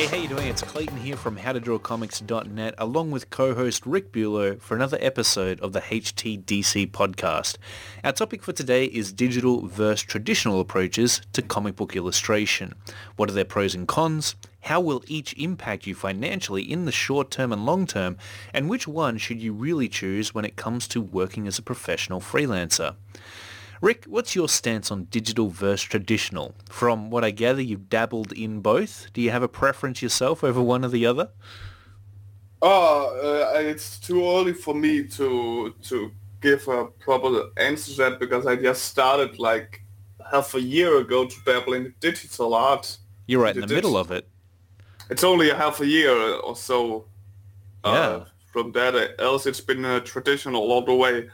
Hey, how you doing? It's Clayton here from howtodrawcomics.net along with co-host Rick Bulow for another episode of the HTDC podcast. Our topic for today is digital versus traditional approaches to comic book illustration. What are their pros and cons? How will each impact you financially in the short term and long term? And which one should you really choose when it comes to working as a professional freelancer? Rick, what's your stance on digital versus traditional? From what I gather, you've dabbled in both. Do you have a preference yourself over one or the other? Oh, uh, it's too early for me to to give a proper answer to that because I just started like half a year ago to dabble in digital art. You're right in the, the middle of it. It's only a half a year or so. Uh, yeah. From that, else it's been a traditional all the way.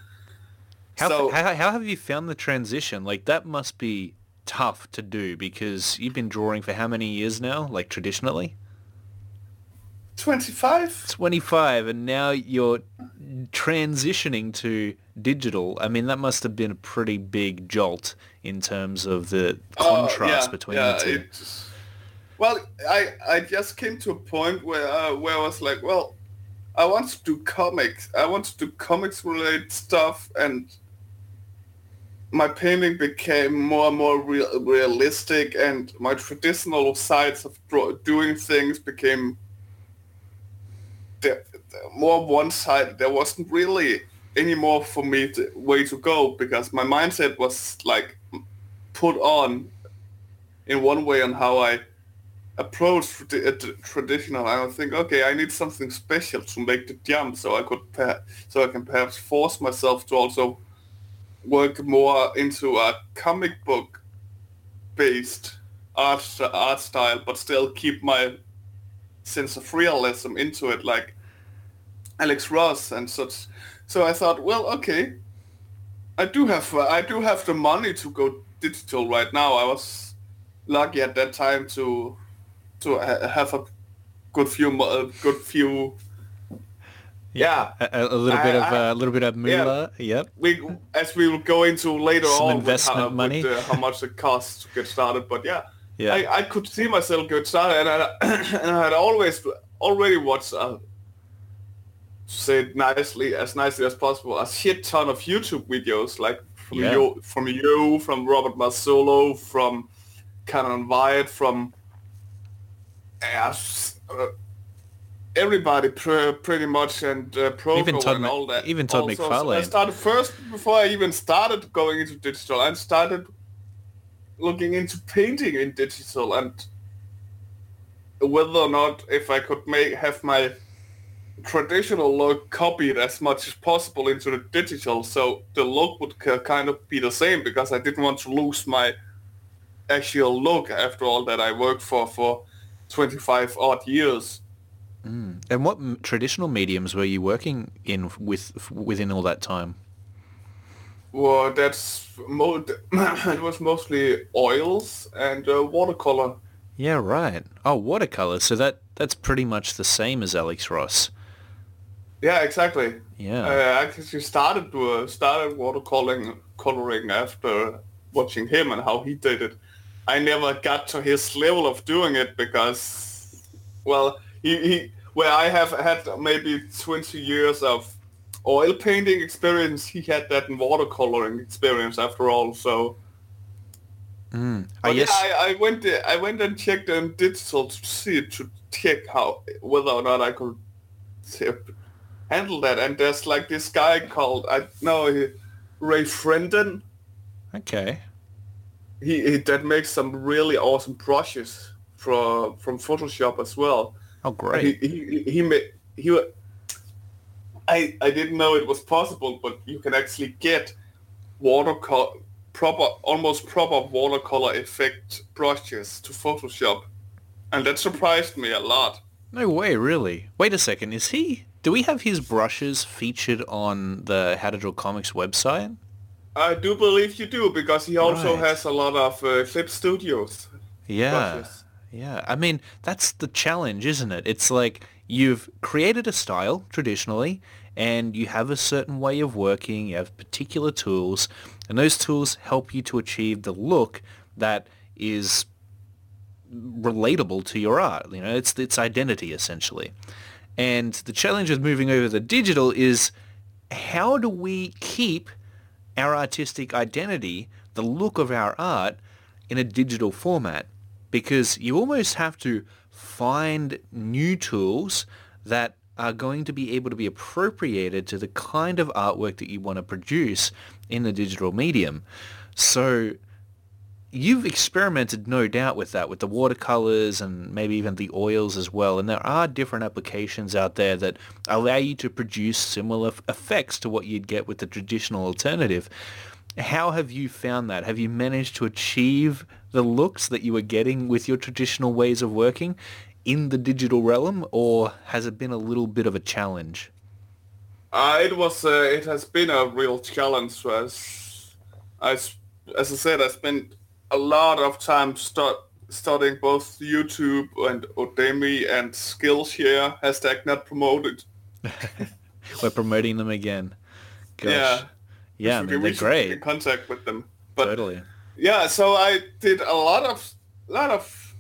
How, so, how, how have you found the transition? Like that must be tough to do because you've been drawing for how many years now, like traditionally? 25. 25 and now you're transitioning to digital. I mean, that must have been a pretty big jolt in terms of the contrast uh, yeah, between yeah, the two. well, I I just came to a point where uh, where I was like, well, I want to do comics. I want to do comics related stuff and my painting became more and more real, realistic and my traditional sides of doing things became the, the more one side there wasn't really any more for me to, way to go because my mindset was like put on in one way on how I approach the uh, traditional. I think, okay, I need something special to make the jump, so I could, so I can perhaps force myself to also work more into a comic book based art art style, but still keep my sense of realism into it, like Alex Ross and such. So I thought, well, okay, I do have uh, I do have the money to go digital right now. I was lucky at that time to to have a good few good few yeah, a, a little I, bit of uh, a little bit of moolah. Yeah. Yep. We as we will go into later Some on investment with, how, money, with, uh, how much it costs to get started. But yeah, yeah, I, I could see myself get started, and I, and I had always already watched. Uh, say it nicely, as nicely as possible, a shit ton of YouTube videos, like from yeah. you, from you, from Robert Marzullo, from Cannon White, from uh, everybody pr- pretty much and uh, even Todd, and all that. Even Todd also, McFarlane. So I started first before I even started going into digital. I started looking into painting in digital and whether or not if I could make have my traditional look copied as much as possible into the digital so the look would kind of be the same because I didn't want to lose my actual look after all that I worked for for 25 odd years. Mm. And what m- traditional mediums were you working in with within all that time? Well, that's mo- it was mostly oils and uh, watercolor. Yeah, right. Oh, watercolor. So that that's pretty much the same as Alex Ross. Yeah, exactly. Yeah. I actually started to uh, started watercoloring coloring after watching him and how he did it. I never got to his level of doing it because, well, he, he where I have had maybe 20 years of oil painting experience, he had that in watercoloring experience after all. So, mm. but yeah, I, I, went I went and checked on digital to see to check how whether or not I could handle that. And there's like this guy called I know Ray Frenden. Okay. He, he that makes some really awesome brushes from from Photoshop as well. Oh, great! He he he made he. I I didn't know it was possible, but you can actually get watercolor proper almost proper watercolor effect brushes to Photoshop, and that surprised me a lot. No way, really. Wait a second, is he? Do we have his brushes featured on the How to Draw Comics website? I do believe you do because he also right. has a lot of uh, Clip Studios. Yeah. Brushes. Yeah, I mean, that's the challenge, isn't it? It's like you've created a style traditionally and you have a certain way of working, you have particular tools, and those tools help you to achieve the look that is relatable to your art. You know, it's its identity essentially. And the challenge with moving over the digital is how do we keep our artistic identity, the look of our art, in a digital format? Because you almost have to find new tools that are going to be able to be appropriated to the kind of artwork that you want to produce in the digital medium. So you've experimented no doubt with that with the watercolors and maybe even the oils as well and there are different applications out there that allow you to produce similar effects to what you'd get with the traditional alternative how have you found that have you managed to achieve the looks that you were getting with your traditional ways of working in the digital realm or has it been a little bit of a challenge uh, it was uh, it has been a real challenge as I, as I said I spent a lot of time start studying both YouTube and Udemy and Skillshare. Hashtag not promoted. We're promoting them again. Gosh. Yeah. Yeah, I mean, they're great. in contact with them. But totally. Yeah, so I did a lot of lot of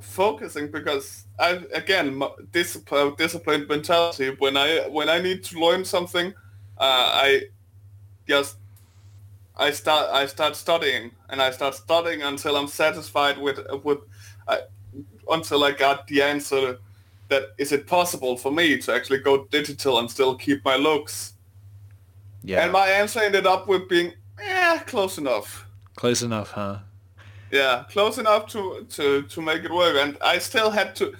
focusing because I again discipline disciplined mentality. When I when I need to learn something, uh, I just I start I start studying and I start studying until I'm satisfied with with uh, until I got the answer that is it possible for me to actually go digital and still keep my looks. Yeah. And my answer ended up with being yeah close enough. Close enough, huh? Yeah, close enough to to to make it work, and I still had to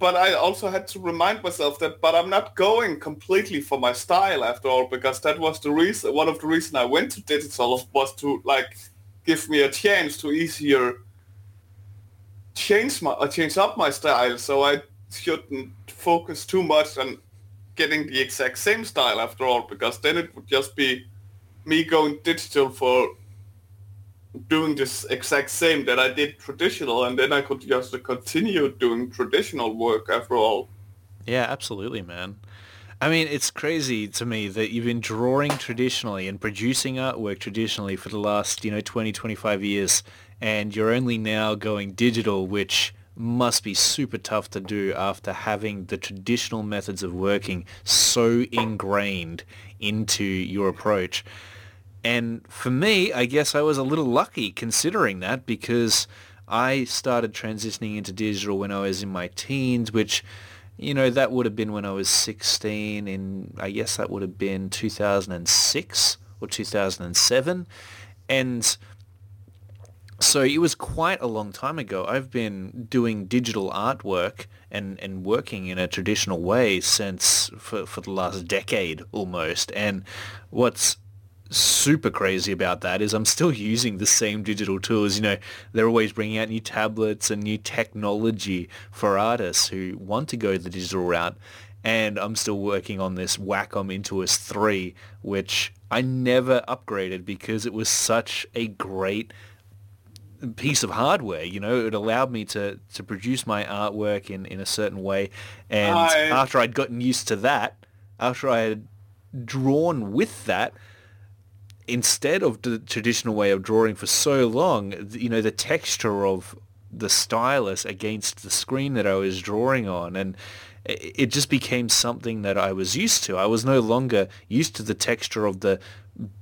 but I also had to remind myself that, but I'm not going completely for my style after all, because that was the reason, one of the reason I went to digital was to like give me a chance to easier change my, uh, change up my style. So I shouldn't focus too much on getting the exact same style after all, because then it would just be me going digital for doing this exact same that I did traditional, and then I could just continue doing traditional work after all. Yeah, absolutely, man. I mean, it's crazy to me that you've been drawing traditionally and producing artwork traditionally for the last, you know, 20, 25 years, and you're only now going digital, which must be super tough to do after having the traditional methods of working so ingrained into your approach. And for me, I guess I was a little lucky considering that because I started transitioning into digital when I was in my teens, which, you know, that would have been when I was 16 and I guess that would have been 2006 or 2007. And so it was quite a long time ago. I've been doing digital artwork and, and working in a traditional way since for, for the last decade almost. And what's super crazy about that is I'm still using the same digital tools. You know, they're always bringing out new tablets and new technology for artists who want to go the digital route. And I'm still working on this Wacom Intuos 3, which I never upgraded because it was such a great piece of hardware. You know, it allowed me to, to produce my artwork in, in a certain way. And I... after I'd gotten used to that, after I had drawn with that, instead of the traditional way of drawing for so long, you know, the texture of the stylus against the screen that I was drawing on and it just became something that I was used to. I was no longer used to the texture of the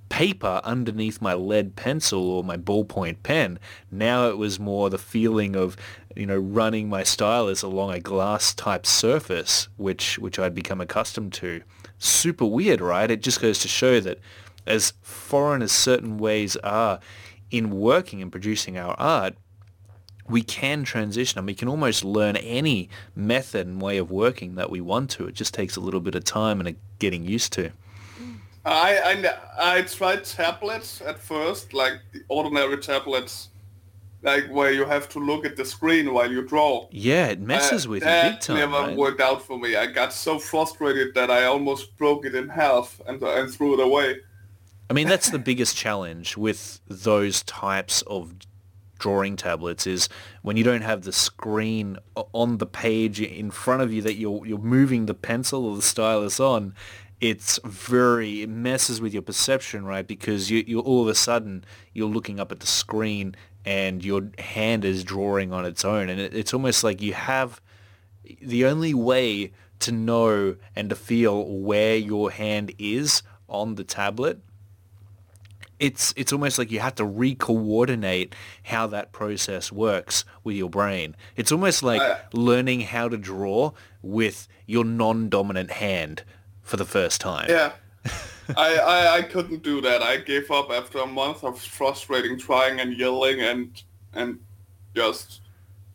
paper underneath my lead pencil or my ballpoint pen. Now it was more the feeling of, you know, running my stylus along a glass type surface, which, which I'd become accustomed to. Super weird, right? It just goes to show that as foreign as certain ways are in working and producing our art, we can transition and we can almost learn any method and way of working that we want to. It just takes a little bit of time and getting used to. I, I, I tried tablets at first, like the ordinary tablets, like where you have to look at the screen while you draw. Yeah, it messes uh, with you big time. never right? worked out for me. I got so frustrated that I almost broke it in half and, and threw it away. I mean, that's the biggest challenge with those types of drawing tablets is when you don't have the screen on the page in front of you that you're you're moving the pencil or the stylus on it's very it messes with your perception right because you you all of a sudden you're looking up at the screen and your hand is drawing on its own. And it, it's almost like you have the only way to know and to feel where your hand is on the tablet it's it's almost like you have to re-coordinate how that process works with your brain. It's almost like Uh, learning how to draw with your non-dominant hand for the first time. Yeah. I, I, I couldn't do that. I gave up after a month of frustrating trying and yelling and and just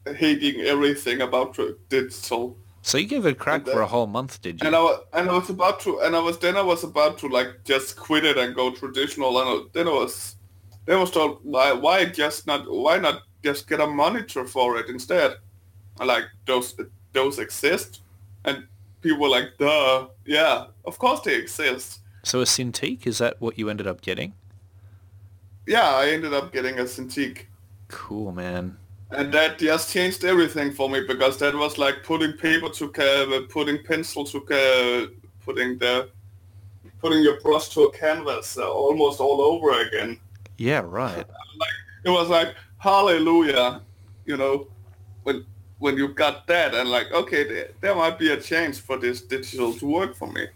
hating everything about digital. So you gave it a crack And, uh, for a whole month, did you? And I, and I was about to, and I was then I was about to like just quit it and go traditional. And I- then I was, then I was told why why just not why not just get a monitor for it instead? And like those those exist, and people were like, duh, yeah, of course they exist. So a Cintiq, is that what you ended up getting? Yeah, I ended up getting a Cintiq. Cool, man. And that just changed everything for me because that was like putting paper to putting pencil to putting the putting your brush to a canvas uh, almost all over again. Yeah, right. It was like hallelujah, you know, when when you got that and like okay, there, there might be a chance for this digital to work for me.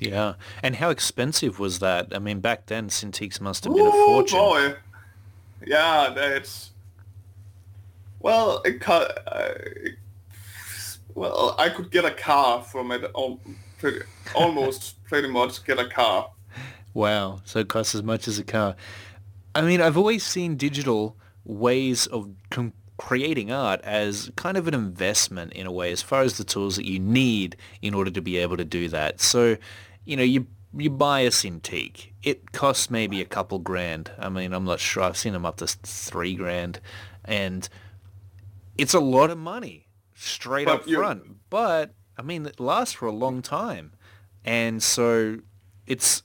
Yeah. And how expensive was that? I mean, back then, Cintiqs must have been a Oh fortune. boy, yeah, that's well, it cut. Uh, well, I could get a car from it. al- Pretty, almost pretty much get a car. Wow. So it costs as much as a car. I mean, I've always seen digital ways of com- creating art as kind of an investment in a way, as far as the tools that you need in order to be able to do that. So, you know, you you buy a Cintiq. It costs maybe a couple grand. I mean, I'm not sure. I've seen them up to three grand, and it's a lot of money straight But up front. But I mean, it lasts for a long time, and so it's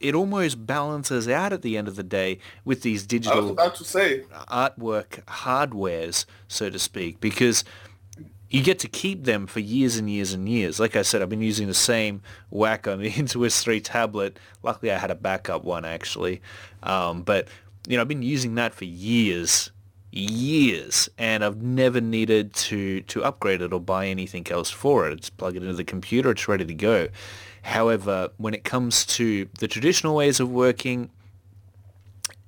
it almost balances out at the end of the day with these I was digital about to say, artwork hardwares, so to speak, because you get to keep them for years and years and years. Like I said, I've been using the same Wacom, the Intuos 3 tablet. Luckily, I had a backup one, actually. Um, but, you know, I've been using that for years, years, and I've never needed to, to upgrade it or buy anything else for it. It's plug it into the computer, it's ready to go. However, when it comes to the traditional ways of working,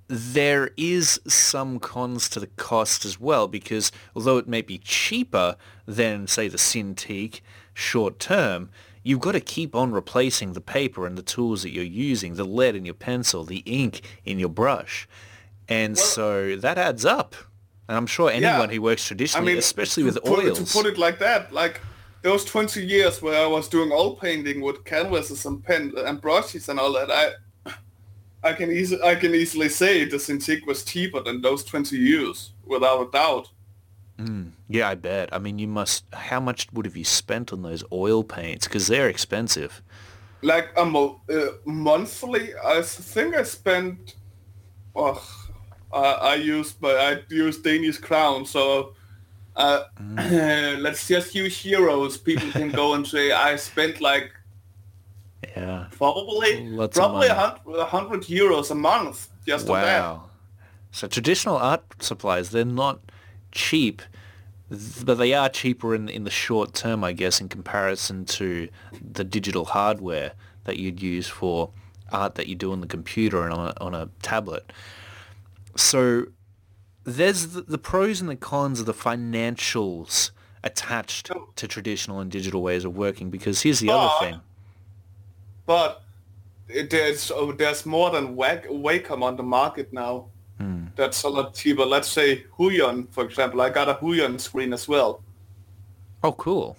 there is some cons to the cost as well because although it may be cheaper than say the Cintiq short term, you've got to keep on replacing the paper and the tools that you're using, the lead in your pencil, the ink in your brush. And Well- so that adds up. And I'm sure anyone who works traditionally, I mean, especially with put, oils. To put it like that, like those 20 years where I was doing oil painting with canvases and pen and brushes and all that, I I can easily I can easily say the Cintiq was cheaper than those 20 years without a doubt. yeah, I bet. I mean, you must. How much would have you spent on those oil paints? Because they're expensive. Like a mo- uh, monthly, I think I spent. Oh, I I used but I use Danish crown, so uh, let's just use heroes. People can go and say I spent like Yeah. probably Lots probably a hundred, euros a month just on that. Wow. So traditional art supplies, they're not cheap, but they are cheaper in in the short term, I guess, in comparison to the digital hardware that you'd use for art that you do on the computer and on a, on a tablet. So there's the, the pros and the cons of the financials attached to traditional and digital ways of working because here's the other thing. But it, there's oh, there's more than Wac- Wacom on the market now. Hmm. That's a lot cheaper. Let's say Huion, for example. I got a Huion screen as well. Oh, cool.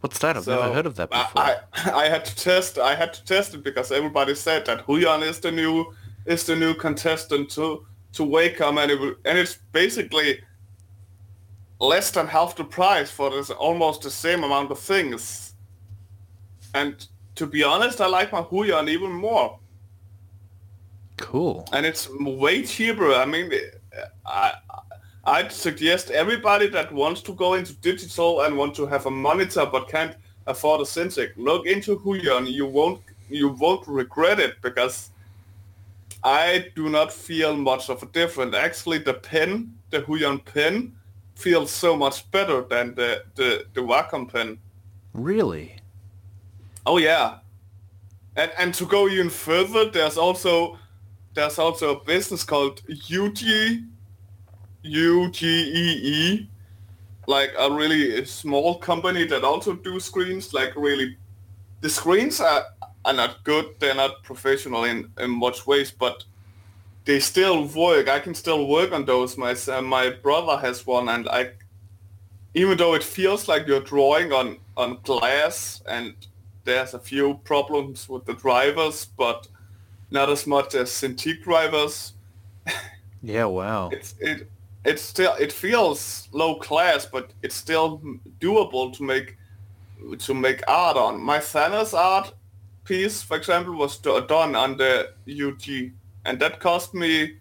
What's that? I've never heard of that I- before. I, I had to test. I had to test it because everybody said that Huion is the new is the new contestant to to Wacom, and it and it's basically less than half the price for this almost the same amount of things. And to be honest, I like my Huion even more, cool. and it's way cheaper. I mean, I. I'd suggest everybody that wants to go into digital and want to have a monitor but can't afford a Cintiq, look into Huion. You won't you won't regret it because I do not feel much of a difference. Actually, the pen, the Huion pen, feels so much better than the, the, the Wacom pen. Really? Oh yeah. And and to go even further, there's also there's also a business called UG UGEE, like a really small company that also do screens. Like really, the screens are are not good. They're not professional in in much ways, but they still work. I can still work on those. My uh, my brother has one, and I, even though it feels like you're drawing on on glass, and there's a few problems with the drivers, but not as much as Cintiq drivers. Yeah, wow. It's it it's still it feels low class, but it's still doable to make to make art on. My Thanos art piece, for example, was done on the UG and that cost me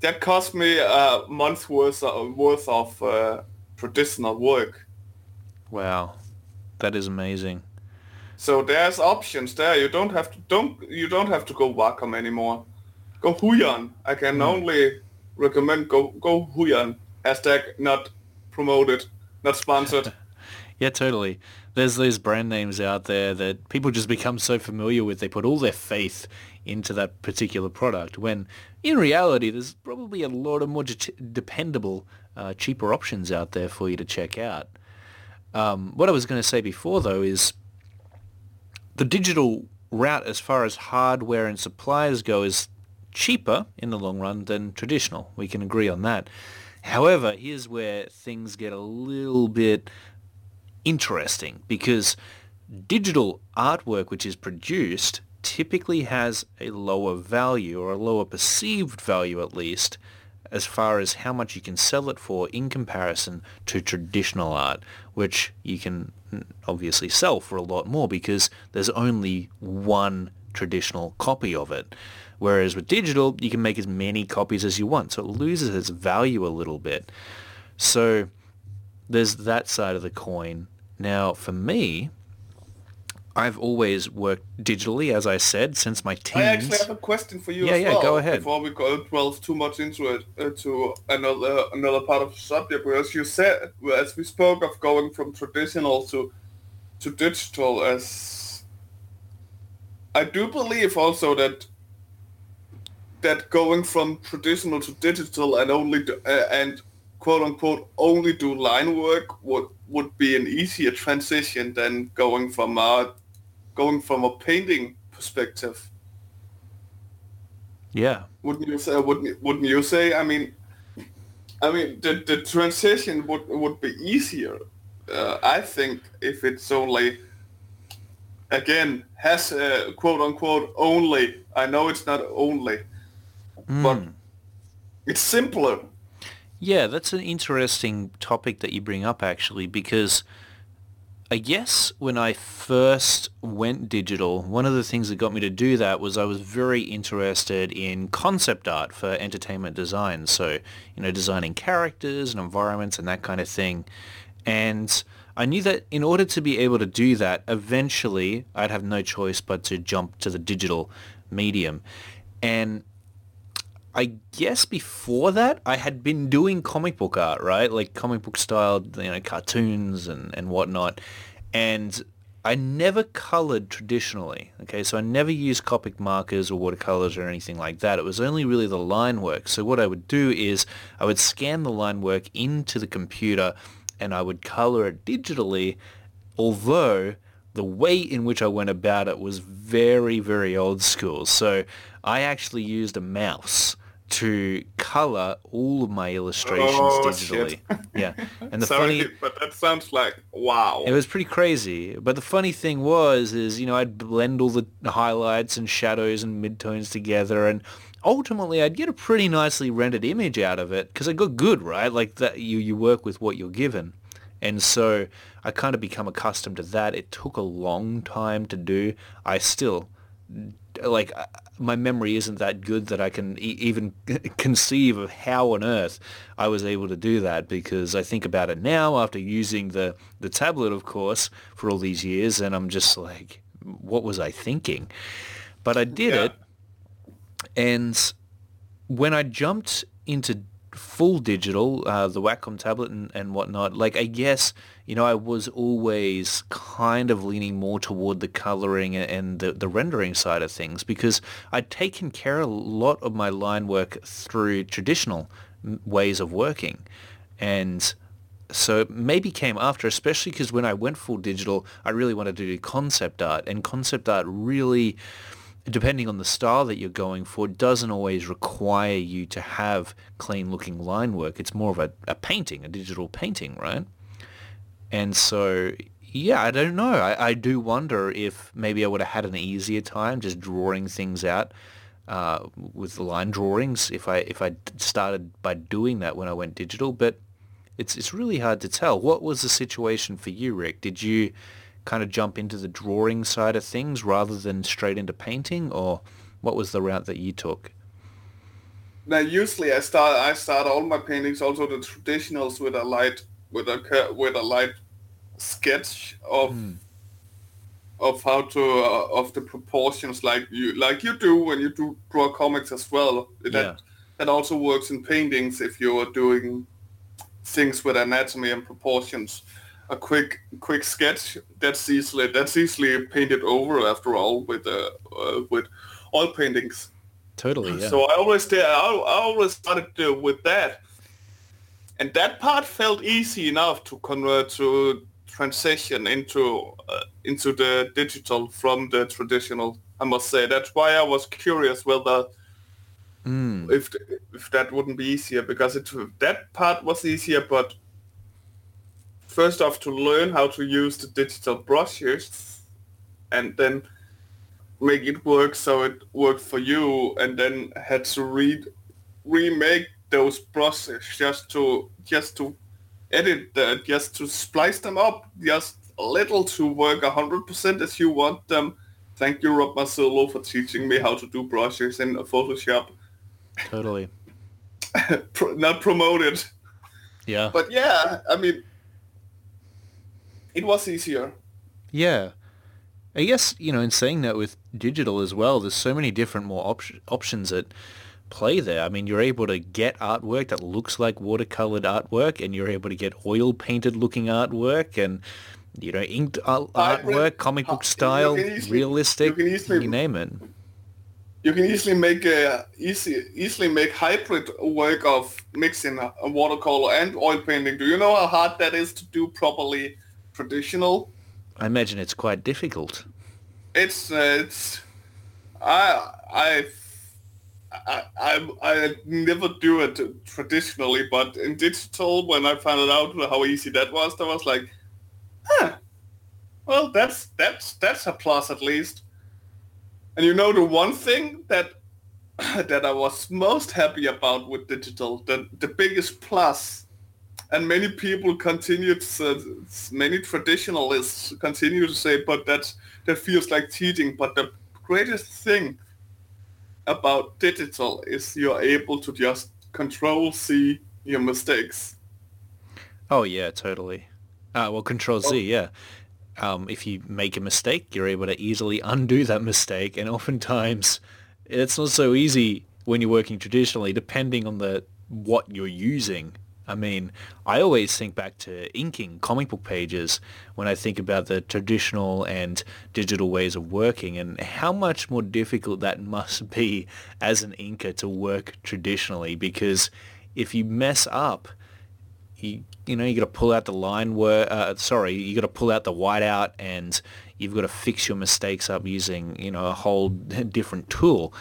that cost me a month worth of, worth of uh, traditional work. Wow, that is amazing. So there's options there. You don't have to don't you don't have to go Wacom anymore. Go Huion. I can mm. only recommend go go Huion. Hashtag not promoted, not sponsored. yeah, totally. There's these brand names out there that people just become so familiar with. They put all their faith into that particular product when in reality there's probably a lot of more de- dependable, uh, cheaper options out there for you to check out. Um, what I was going to say before though is the digital route as far as hardware and suppliers go is cheaper in the long run than traditional. We can agree on that. However, here's where things get a little bit interesting because digital artwork which is produced typically has a lower value or a lower perceived value at least as far as how much you can sell it for in comparison to traditional art, which you can obviously sell for a lot more because there's only one traditional copy of it. Whereas with digital, you can make as many copies as you want, so it loses its value a little bit. So there's that side of the coin. Now, for me, I've always worked digitally, as I said, since my teens. I actually have a question for you yeah, as yeah, well. go ahead. Before we go delve too much into it, uh, to another another part of the subject, as you said, as we spoke of going from traditional to to digital, as I do believe also that that going from traditional to digital and only do, uh, and quote unquote only do line work would would be an easier transition than going from uh, going from a painting perspective. Yeah. Wouldn't you say? Wouldn't Wouldn't you say? I mean, I mean, the the transition would would be easier. Uh, I think if it's only again has uh, quote unquote only. I know it's not only, mm. but hmm. it's simpler. Yeah, that's an interesting topic that you bring up actually because I guess when I first went digital, one of the things that got me to do that was I was very interested in concept art for entertainment design. So, you know, designing characters and environments and that kind of thing. And I knew that in order to be able to do that, eventually I'd have no choice but to jump to the digital medium. And I guess before that, I had been doing comic book art, right? Like comic book style, you know, cartoons and, and whatnot. And I never colored traditionally. Okay, so I never used Copic markers or watercolors or anything like that. It was only really the line work. So what I would do is I would scan the line work into the computer and I would color it digitally, although the way in which I went about it was very, very old school. So I actually used a mouse to color all of my illustrations oh, digitally. yeah, and the Sorry, funny, but that sounds like wow. It was pretty crazy. But the funny thing was, is you know I'd blend all the highlights and shadows and midtones together, and ultimately I'd get a pretty nicely rendered image out of it because I got good, right? Like that, you you work with what you're given, and so I kind of become accustomed to that. It took a long time to do. I still like my memory isn't that good that I can e- even conceive of how on earth I was able to do that because I think about it now after using the, the tablet, of course, for all these years, and I'm just like, what was I thinking? But I did yeah. it, And when I jumped into full digital, uh, the Wacom tablet and, and whatnot, like I guess, you know, I was always kind of leaning more toward the coloring and the, the rendering side of things because I'd taken care a lot of my line work through traditional ways of working. And so maybe came after, especially because when I went full digital, I really wanted to do concept art. And concept art really depending on the style that you're going for, doesn't always require you to have clean looking line work. It's more of a, a painting, a digital painting, right? And so, yeah, I don't know. I, I do wonder if maybe I would have had an easier time just drawing things out uh, with the line drawings if I if I started by doing that when I went digital. But it's it's really hard to tell. What was the situation for you, Rick? Did you kind of jump into the drawing side of things rather than straight into painting, or what was the route that you took? Now, usually I start I start all my paintings, also the traditionals, with a light with a with a light sketch of mm. of how to uh, of the proportions, like you like you do when you do draw comics as well. That yeah. that also works in paintings if you are doing things with anatomy and proportions a quick quick sketch that's easily that's easily painted over after all with uh, uh with oil paintings. Totally. Yeah. So I always did. I, I always started uh, with that, and that part felt easy enough to convert to transition into uh, into the digital from the traditional. I must say that's why I was curious whether. Mm. If if that wouldn't be easier because it that part was easier, but first off to learn how to use the digital brushes and then make it work so it worked for you and then had to read remake those brushes just to just to edit that just to splice them up just a little to work 100% as you want them. Thank you rob Marzullo for teaching me how to do brushes in photoshop. Totally. Not promoted. Yeah. But yeah i mean it was easier. Yeah. I guess, you know, in saying that with digital as well, there's so many different more op- options at play there. I mean, you're able to get artwork that looks like watercolored artwork and you're able to get oil painted looking artwork and, you know, inked artwork, comic book style, easily, realistic, you, easily, you name it. You can easily make a, easy, easily make hybrid work of mixing a watercolor and oil painting. Do you know how hard that is to do properly? traditional. I imagine it's quite difficult. It's uh, it's I I I, I, I never do it traditionally, but in digital, when I found out how easy that was, I was like, huh, well, that's that's that's a plus at least. And you know, the one thing that that I was most happy about with digital, the the biggest plus and many people continue to, many traditionalists continue to say, but that that feels like cheating. But the greatest thing about digital is you're able to just control C your mistakes. Oh yeah, totally. Uh, well, Control Z, oh. yeah. Um, if you make a mistake, you're able to easily undo that mistake, and oftentimes it's not so easy when you're working traditionally, depending on the what you're using I mean, I always think back to inking comic book pages when I think about the traditional and digital ways of working and how much more difficult that must be as an inker to work traditionally because if you mess up, you, you know, you got to pull out the line work, uh, sorry, you got to pull out the whiteout and you've got to fix your mistakes up using, you know, a whole different tool.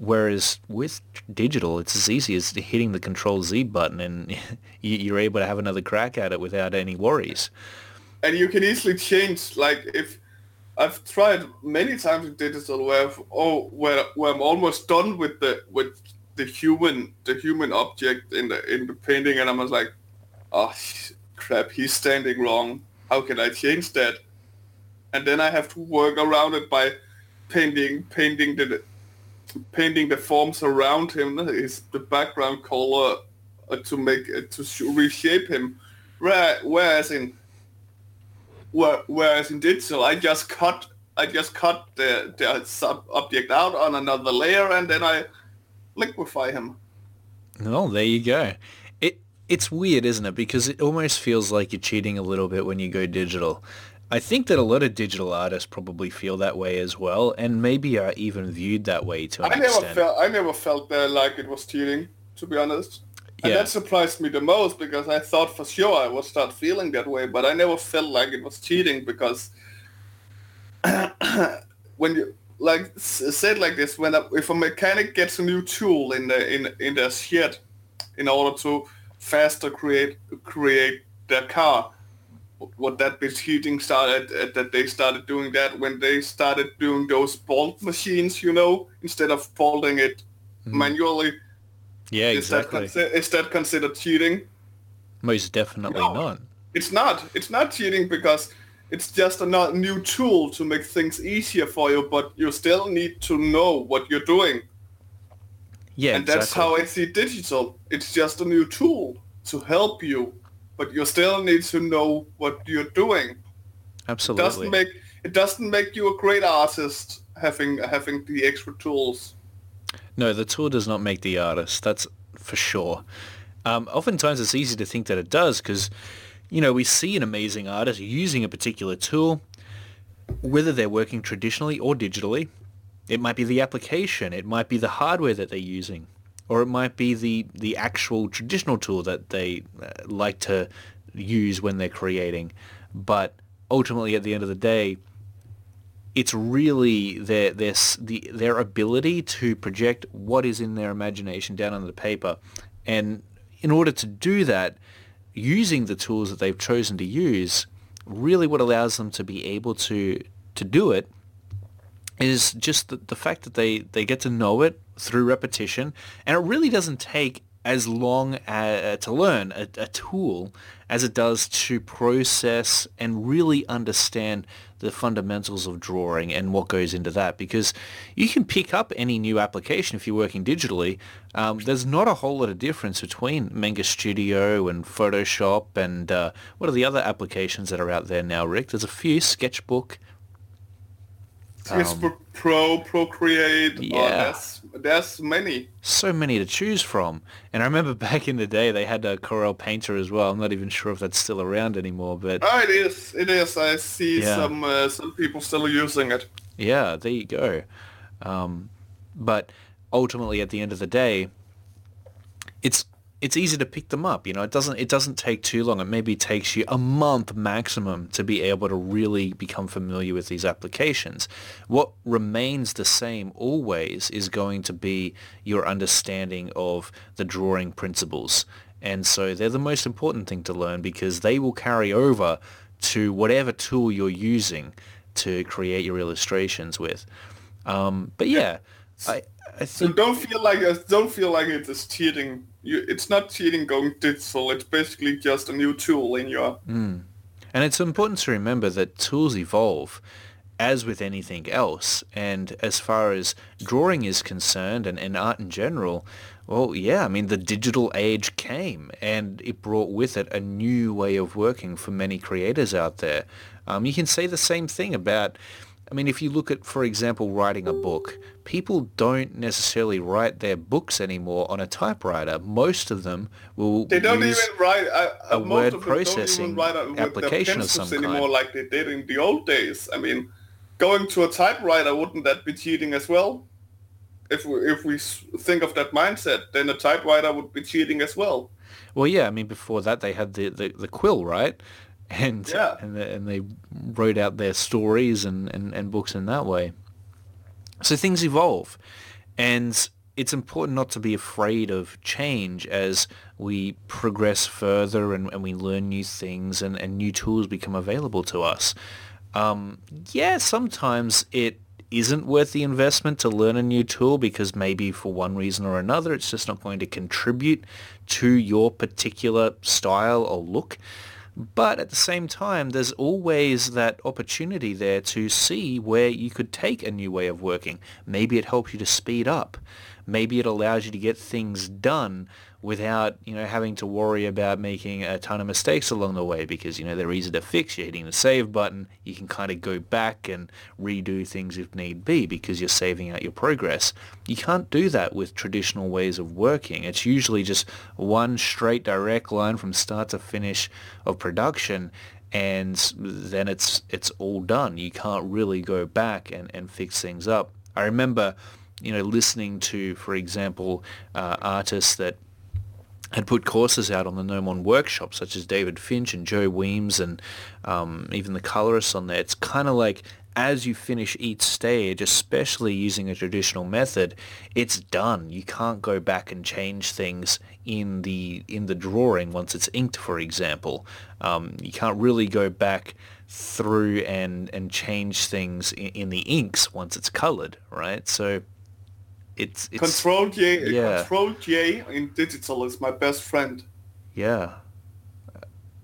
Whereas with digital, it's as easy as hitting the Control Z button, and you're able to have another crack at it without any worries. And you can easily change. Like if I've tried many times in digital, where I've, oh, where where I'm almost done with the with the human the human object in the in the painting, and I'm like, oh crap, he's standing wrong. How can I change that? And then I have to work around it by painting painting the painting the forms around him is the background color uh, to make uh, to reshape him. Whereas in whereas in digital, I just cut I just cut the the sub object out on another layer, and then I liquefy him. Well, there you go. It it's weird, isn't it? Because it almost feels like you're cheating a little bit when you go digital. I think that a lot of digital artists probably feel that way as well, and maybe are even viewed that way to an I never extent. felt I never felt that like it was cheating, to be honest. And Yeah. that surprised me the most because I thought for sure I would start feeling that way, but I never felt like it was cheating because when you like said like this, when a, if a mechanic gets a new tool in the in in their shed in order to faster create create their car, would that be cheating started uh, that they started doing that when they started doing those bolt machines, you know, instead of bolting it manually? yeah, Is exactly. that is that considered cheating? Most definitely No. not. It's not. It's not cheating because it's just a not new tool to make things easier for you, but you still need to know what you're doing. Yeah, and that's how I see digital. It's just a new tool to help you, but you still need to know what you're doing. Absolutely. It doesn't make it doesn't make you a great artist having having the extra tools. No, the tool does not make the artist. That's for sure. Um, oftentimes, it's easy to think that it does because, you know, we see an amazing artist using a particular tool, whether they're working traditionally or digitally. It might be the application. It might be the hardware that they're using, or it might be the the actual traditional tool that they uh, like to use when they're creating. But ultimately, at the end of the day, it's really their their the their ability to project what is in their imagination down on the paper, and in order to do that, using the tools that they've chosen to use, really what allows them to be able to to do it is just the, the fact that they, they get to know it through repetition, and it really doesn't take as long uh, to learn a, a tool as it does to process and really understand the fundamentals of drawing and what goes into that because you can pick up any new application if you're working digitally. Um, there's not a whole lot of difference between Manga Studio and Photoshop and uh, what are the other applications that are out there now, Rick? There's a few, Sketchbook, Facebook Pro, Procreate, oh, Um, yeah. there's, there's many. so many to choose from. And I remember back in the day they had a Corel Painter as well. I'm not even sure if that's still around anymore, but Oh, it is. It is. I see Yeah. some uh, some people still using it. yeah, there you go. Um, but ultimately, at the end of the day, it's it's easy to pick them up. You know, it doesn't it doesn't take too long. It maybe takes you a month maximum to be able to really become familiar with these applications. What remains the same always is going to be your understanding of the drawing principles. And so they're the most important thing to learn because they will carry over to whatever tool you're using to create your illustrations with. Um, but yeah, I, I So don't feel like don't feel like it is cheating. You, it's not cheating going digital. It's basically just a new tool in your. And it's important to remember that tools evolve as with anything else. And as far as drawing is concerned and, and art in general, well, yeah, I mean, the digital age came and it brought with it a new way of working for many creators out there. Um, you can say the same thing about, I mean, if you look at, for example, writing a book, people don't necessarily write their books anymore on a typewriter. Most of them will They don't even write. Uh, a uh, most word of them don't processing even write uh, with their application of some anymore kind. like they did in the old days. I mean, going to a typewriter wouldn't that be cheating as well? If we if we think of that mindset, then a typewriter would be cheating as well. Well, yeah, I mean, before that they had the, the, the quill, right? And Yeah. and, the, and they wrote out their stories and, and, and books in that way. So things evolve, and it's important not to be afraid of change as we progress further and, and we learn new things and, and new tools become available to us. Um, yeah, sometimes it isn't worth the investment to learn a new tool because maybe for one reason or another it's just not going to contribute to your particular style or look. But at the same time, there's always that opportunity there to see where you could take a new way of working. Maybe it helps you to speed up. maybe it allows you to get things done without, you know, having to worry about making a ton of mistakes along the way because, you know, they're easy to fix. You're hitting the save button. You can kind of go back and redo things if need be because you're saving out your progress. You can't do that with traditional ways of working. It's usually just one straight direct line from start to finish of production and then it's it's all done. You can't really go back and, and fix things up. I remember, you know, listening to, for example, uh, artists that had put courses out on the Gnomon workshop, such as David Finch and Joe Weems and um, even the colorists on there. It's kind of like as you finish each stage, especially using a traditional method, it's done. You can't go back and change things in the in the drawing once it's inked, for example. Um, you can't really go back through and and change things in, in the inks once it's colored, right? So it's, it's Control J. Yeah. Control J in digital is my best friend. Yeah.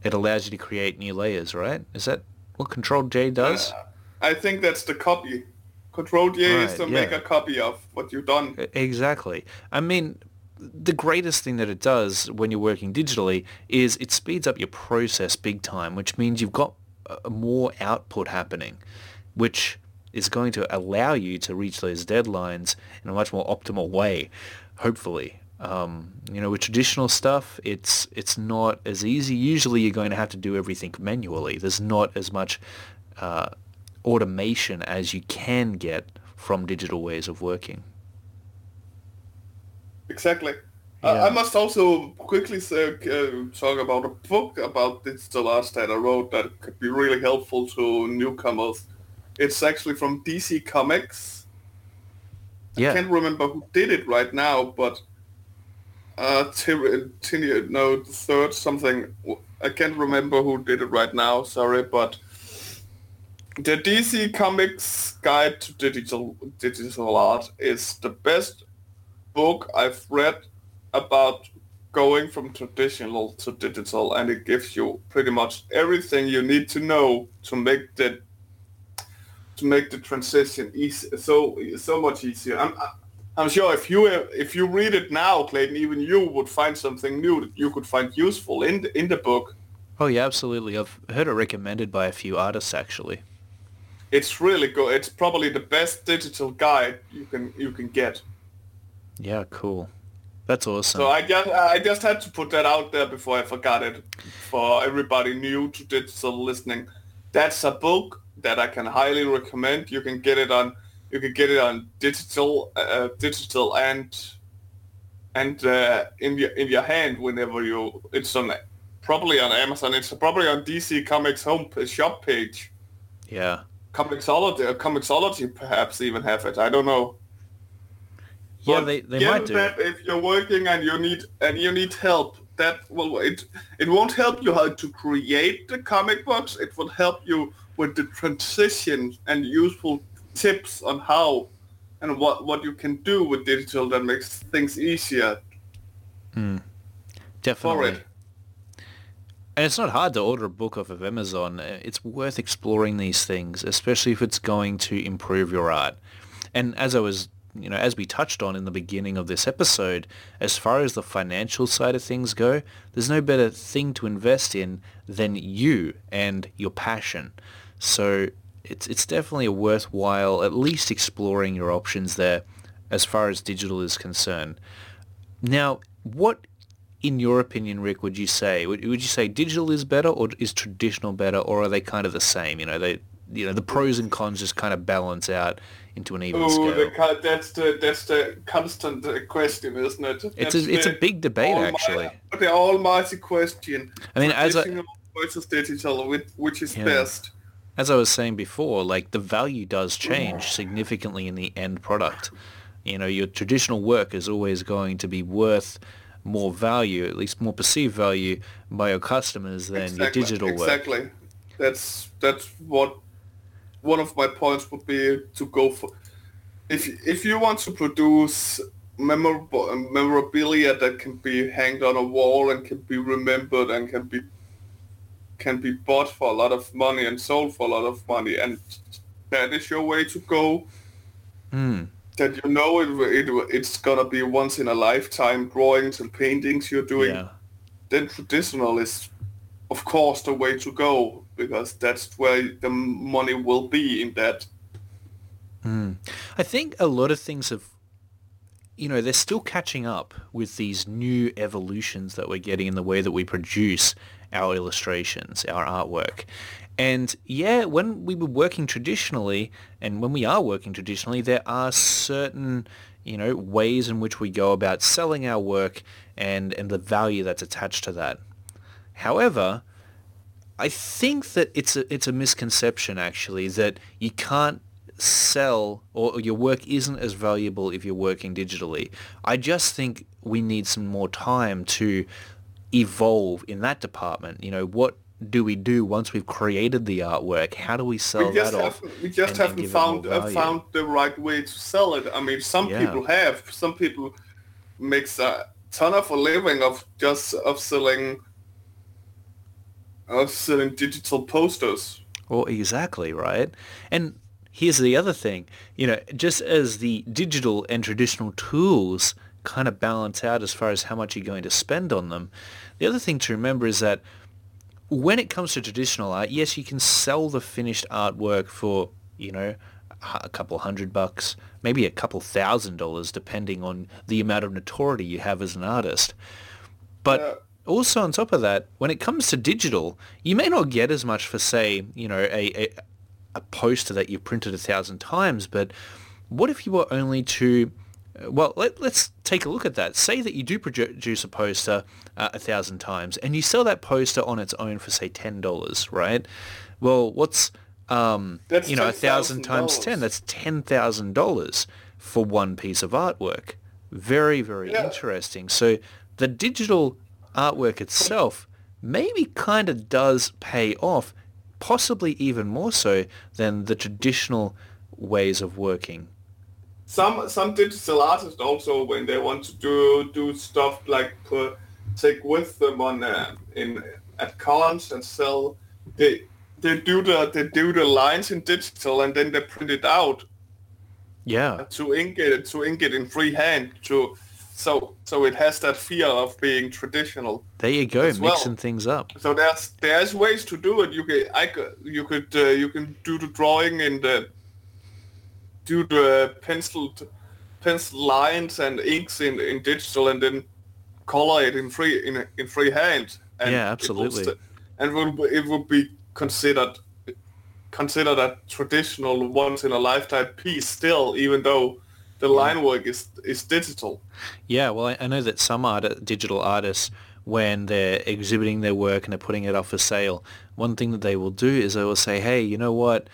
It allows you to create new layers, right? Is that what Control J does? Uh, I think that's the copy. Control J right, is to yeah. make a copy of what you've done. Exactly. I mean, the greatest thing that it does when you're working digitally is it speeds up your process big time, which means you've got more output happening, which is going to allow you to reach those deadlines in a much more optimal way, hopefully. Um, you know, with traditional stuff, it's it's not as easy. Usually, you're going to have to do everything manually. There's not as much uh, automation as you can get from digital ways of working. Exactly. Yeah. Uh, I must also quickly say, uh, talk about a book about digital art that I wrote that could be really helpful to newcomers. It's actually from DC Comics. Yeah. I can't remember who did it right now, but uh, Tiny, no, the third something. I can't remember who did it right now. Sorry, but the DC Comics Guide to Digital Digital Art is the best book I've read about going from traditional to digital, and it gives you pretty much everything you need to know to make the to make the transition easy, so so much easier. I'm I'm sure if you if you read it now, Clayton, even you would find something new that you could find useful in the, in the book. Oh yeah, absolutely. I've heard it recommended by a few artists actually. It's really good. It's probably the best digital guide you can you can get. Yeah, cool. That's awesome. So I just I just had to put that out there before I forgot it for everybody new to digital listening. That's a book that I can highly recommend. You can get it on you can get it on digital uh, digital and and uh, in your in your hand whenever you it's on probably on Amazon. It's probably on DC Comics home shop page. Yeah. Comixology, uh, Comixology perhaps even have it. I don't know. Yeah, but they, they might do. That if you're working and you need and you need help, that well, it it won't help you how to create the comic books. It will help you with the transition and useful tips on how and what what you can do with digital that makes things easier. Mm, definitely. And it's not hard to order a book off of Amazon. It's worth exploring these things, especially if it's going to improve your art. And as I was, you know, as we touched on in the beginning of this episode, as far as the financial side of things go, there's no better thing to invest in than you and your passion. So it's it's definitely a worthwhile at least exploring your options there as far as digital is concerned. Now, what in your opinion, Rick, would you say? Would, would you say digital is better or is traditional better or are they kind of the same? You know, they you know, the pros and cons just kind of balance out into an even Ooh, scale. The, that's the that's the constant uh, question, isn't it? That's it's a it's a big debate actually. The almighty question. I mean, as I versus digital, which is yeah. best? As I was saying before, like the value does change significantly in the end product. You know, your traditional work is always going to be worth more value, at least more perceived value by your customers than exactly, your digital work. Exactly. That's that's what one of my points would be to go for. If if you want to produce memorable memorabilia that can be hanged on a wall and can be remembered and can be can be bought for a lot of money and sold for a lot of money, and that is your way to go. Mm. that you know it, it it's gonna be once in a lifetime drawings and paintings you're doing, Yeah. then traditional is, of course, the way to go because that's where the money will be in that. I think a lot of things have, you know, they're still catching up with these new evolutions that we're getting in the way that we produce our illustrations, our artwork. And yeah, when we were working traditionally, and when we are working traditionally, there are certain, you know, ways in which we go about selling our work and, and the value that's attached to that. However, I think that it's a it's a misconception actually that you can't sell or your work isn't as valuable if you're working digitally. I just think we need some more time to evolve in that department. You know, what do we do once we've created the artwork? How do we sell we that off? we just haven't found uh, found the right way to sell it. I mean, some Yeah. people have. Some people makes a ton of a living of just of selling of selling digital posters. Well, exactly, right? And here's the other thing, you know, just as the digital and traditional tools kind of balance out as far as how much you're going to spend on them, the other thing to remember is that when it comes to traditional art, yes, you can sell the finished artwork for, you know, a couple hundred bucks, maybe a couple thousand dollars, depending on the amount of notoriety you have as an artist. But Yeah. also on top of that, when it comes to digital, you may not get as much for, say, you know, a, a, a poster that you've printed a thousand times, but what if you were only to, well, let, let's take a look at that. Say that you do produce a poster uh, a thousand times and you sell that poster on its own for, say, $10, right? Well, what's, um, That's you know, a thousand times $10,000. 10, that's $10,000 for one piece of artwork. Very, very Yeah. interesting. So the digital artwork itself maybe kind of does pay off, possibly even more so than the traditional ways of working. Some some digital artists also when they want to do do stuff like put take with them on uh, in at cons and sell they they do the they do the lines in digital and then they print it out Yeah, to ink it to ink it in freehand to so so it has that feel of being traditional. there you go, As well. mixing things up. So there's there's ways to do it. You can I could you could uh, you can do the drawing in the do the uh, pencil pencil lines and inks in, in digital and then color it in free in in freehand. And Yeah, absolutely. st- and will it will be considered considered a traditional once in a lifetime piece still, even though the line work is is digital. Yeah, well, I, I know that some art, digital artists, when they're exhibiting their work and they're putting it up for sale, one thing that they will do is they will say, hey, you know what?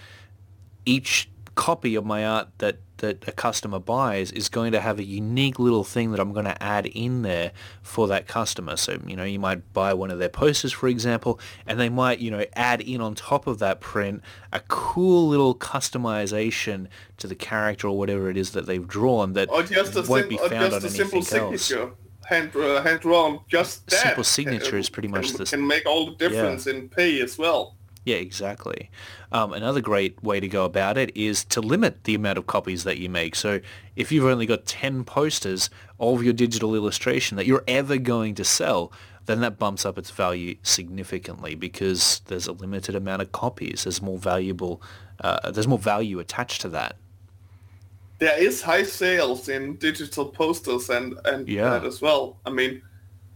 Each copy of my art that, that a customer buys is going to have a unique little thing that I'm going to add in there for that customer. So, you know, you might buy one of their posters, for example, and they might, you know, add in on top of that print a cool little customization to the character or whatever it is that they've drawn that Or just a, won't sim- be found just on a simple anything else. signature, hand uh, hand drawn. Just that Simple signature is pretty much can, the- can make all the difference in pay as well. Yeah, exactly. Um, another great way to go about it is to limit the amount of copies that you make. So if you've only got 10 posters of your digital illustration that you're ever going to sell, then that bumps up its value significantly because there's a limited amount of copies. There's more valuable, uh, there's more value attached to that. There is high sales in digital posters and and Yeah. that as well. I mean,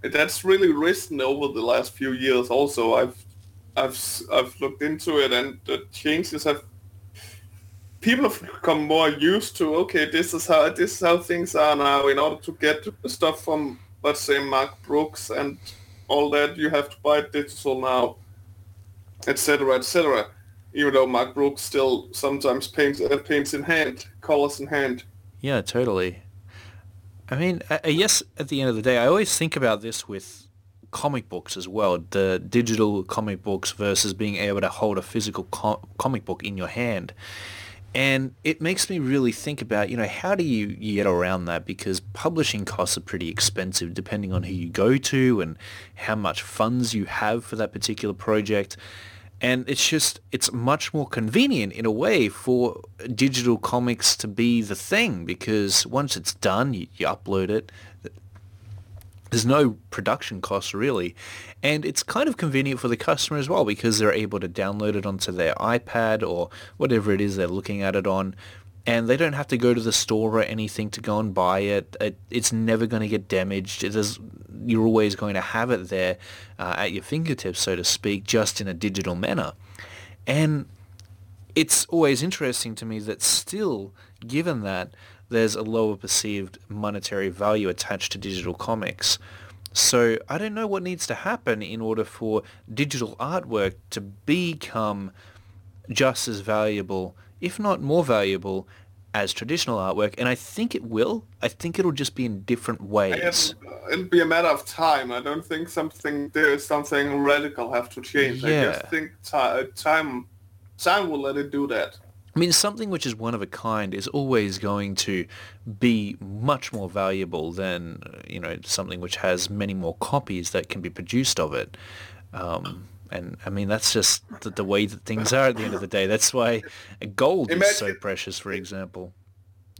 that's really risen over the last few years. Also, I've I've I've looked into it, and the changes have. People have become more used to okay, this is how this is how things are now. In order to get stuff from let's say Mark Brooks and all that, you have to buy digital now, etc. etc. Even though Mark Brooks still sometimes paints uh, paints in hand, colors in hand. Yeah, totally. I mean, I, I guess at the end of the day, I always think about this with comic books as well. The digital comic books versus being able to hold a physical co- comic book in your hand. And it makes me really think about, you know, how do you, you get around that? Because publishing costs are pretty expensive depending on who you go to and how much funds you have for that particular project. and it's just it's much more convenient in a way for digital comics to be the thing because once it's done you, you upload it there's no production costs really and it's kind of convenient for the customer as well because they're able to download it onto their ipad or whatever it is they're looking at it on and they don't have to go to the store or anything to go and buy it. it it's never going to get damaged. It is, you're always going to have it there uh, at your fingertips, so to speak, just in a digital manner. And it's always interesting to me that still, given that there's a lower perceived monetary value attached to digital comics, so I don't know what needs to happen in order for digital artwork to become just as valuable if not more valuable, as traditional artwork, and I think it will. I think it'll just be in different ways. Uh, it'll be a matter of time. I don't think something there is something radical have to change. Yeah. I just think t- uh, time time will let it do that. I mean, something which is one of a kind is always going to be much more valuable than you know something which has many more copies that can be produced of it. Um, and I mean, that's just the, the, way that things are at the end of the day. That's why gold imagine, is so precious, for example.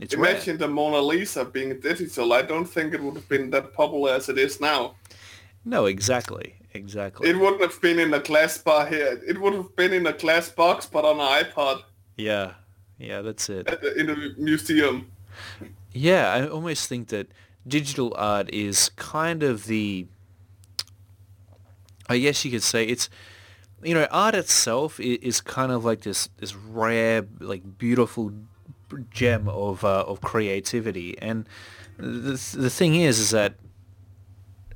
It's imagine rare. the Mona Lisa being digital. I don't think it would have been that popular as it is now. No, exactly. Exactly. It wouldn't have been in a glass bar here. It would have been in a glass box, but on an iPod. Yeah. Yeah, that's it. The, in a museum. Yeah, I almost think that digital art is kind of the I guess you could say it's you know art itself is, is kind of like this this rare like beautiful gem of uh, of creativity and the the thing is is that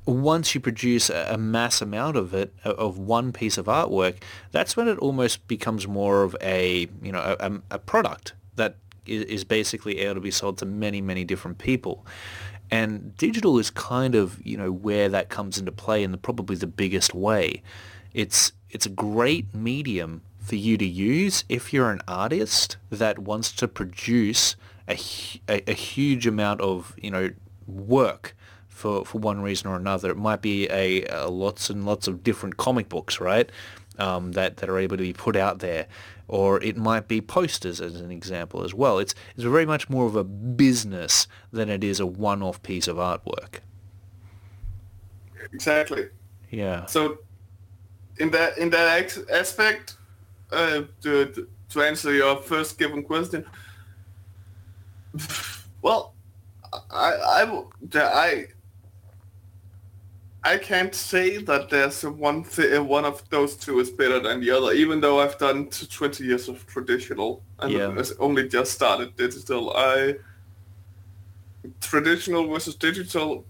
once you produce a, mass amount of it of one piece of artwork that's when it almost becomes more of a you know a, a product that is basically able to be sold to many many different people and digital is kind of, you know, where that comes into play in the, probably the biggest way. It's, it's a great medium for you to use if you're an artist that wants to produce a, a, a huge amount of, you know, work for, for one reason or another. It might be a, a lots and lots of different comic books, right? Um, that, that are able to be put out there or it might be posters as an example as well. It's, it's very much more of a business than it is a one-off piece of artwork. Exactly. Yeah. So in that in that aspect, uh, to, to answer your first given question, well, I I I I can't say that there's one th- one of those two is better than the other, even though I've done 20 years of traditional and yeah. only just started digital. I traditional versus digital,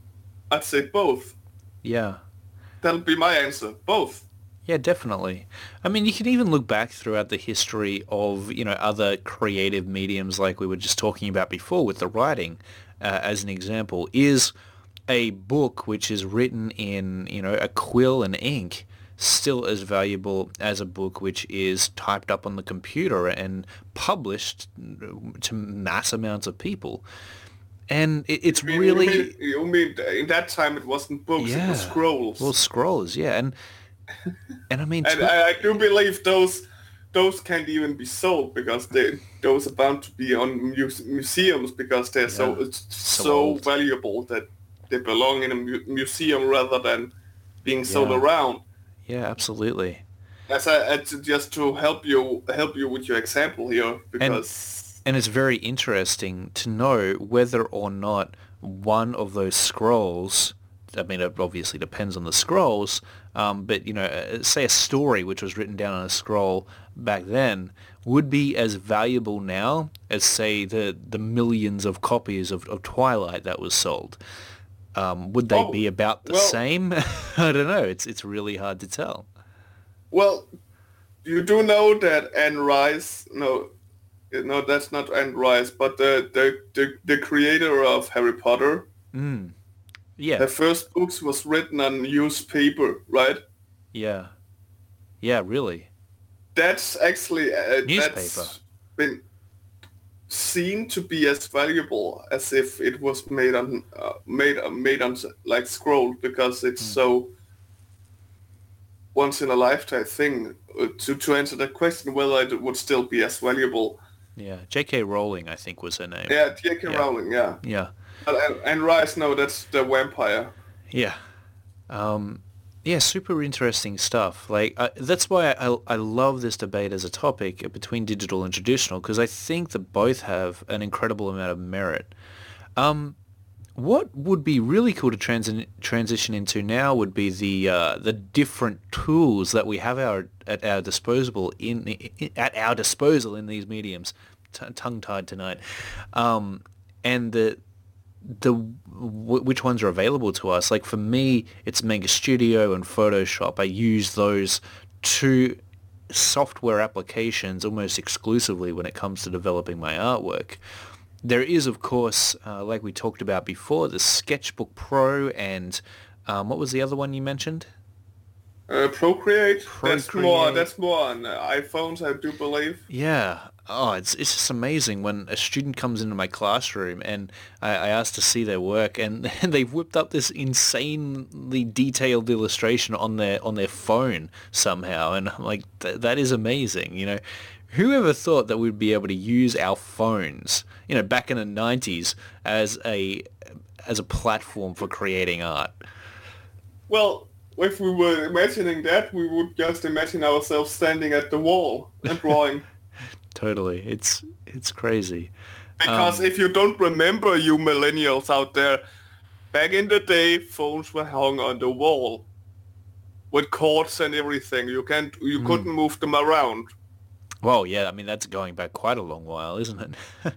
I'd say both. Yeah, that'll be my answer. Both. Yeah, definitely. I mean, you can even look back throughout the history of you know other creative mediums, like we were just talking about before with the writing, uh, as an example, is a book which is written in, you know, a quill and ink still as valuable as a book which is typed up on the computer and published to mass amounts of people. And it, it's you mean, really... You mean, you mean, uh, in that time it wasn't books, yeah. it was scrolls. Well, scrolls, yeah. And and I mean... and I, I do believe those those can't even be sold because they those are bound to be on muse- museums because they're yeah. so so, so valuable that they belong in a mu- museum rather than being sold yeah. around. Yeah, absolutely. As I, just to help you help you with your example here, because and, and it's very interesting to know whether or not one of those scrolls. I mean, it obviously depends on the scrolls, um, but you know, uh, say a story which was written down on a scroll back then would be as valuable now as say the the millions of copies of, of Twilight that was sold. Um, would they oh, be about the well, same? I don't know. It's it's really hard to tell. Well, you do know that Anne Rice. No, no, that's not Anne Rice, but the the the, the creator of Harry Potter. Mm. Yeah. The first books was written on newspaper, right? Yeah. Yeah, really. That's actually uh, newspaper. That's been seen to be as valuable as if it was made on uh, made uh, made on like scroll because it's mm. so once in a lifetime thing uh, to to answer that question whether it would still be as valuable. Yeah, J.K. Rowling, I think, was her name. Yeah, J.K. Yeah. Rowling. Yeah, Yeah, and, Anne Rice, no, that's the vampire. yeah, um, yeah. Super interesting stuff. Like uh, that's why I I love this debate as a topic between digital and traditional because I think that both have an incredible amount of merit. Um, what would be really cool to transi- transition into now would be the uh, the different tools that we have our at our disposal in, in at our disposal in these mediums. T- tongue tied tonight, um, and the the w- which ones are available to us. Like for me, it's Manga Studio and Photoshop. I use those two software applications almost exclusively when it comes to developing my artwork. There is, of course, uh, like we talked about before, the Sketchbook Pro and um, what was the other one you mentioned? Uh, Procreate. That's more. That's more on uh, iPhones, I do believe. Yeah. Oh, it's it's just amazing when a student comes into my classroom and I, I ask to see their work and, they've whipped up this insanely detailed illustration on their on their phone somehow and I'm like Th- that is amazing. You know, whoever thought that we'd be able to use our phones, you know, back in the '90s as a as a platform for creating art. Well, if we were imagining that, we would just imagine ourselves standing at the wall and drawing. Totally, it's it's crazy. Because Um, if you don't remember, you millennials out there, back in the day, phones were hung on the wall with cords and everything. You can't, you Hmm. couldn't move them around. Well, yeah, I mean that's going back quite a long while, isn't it?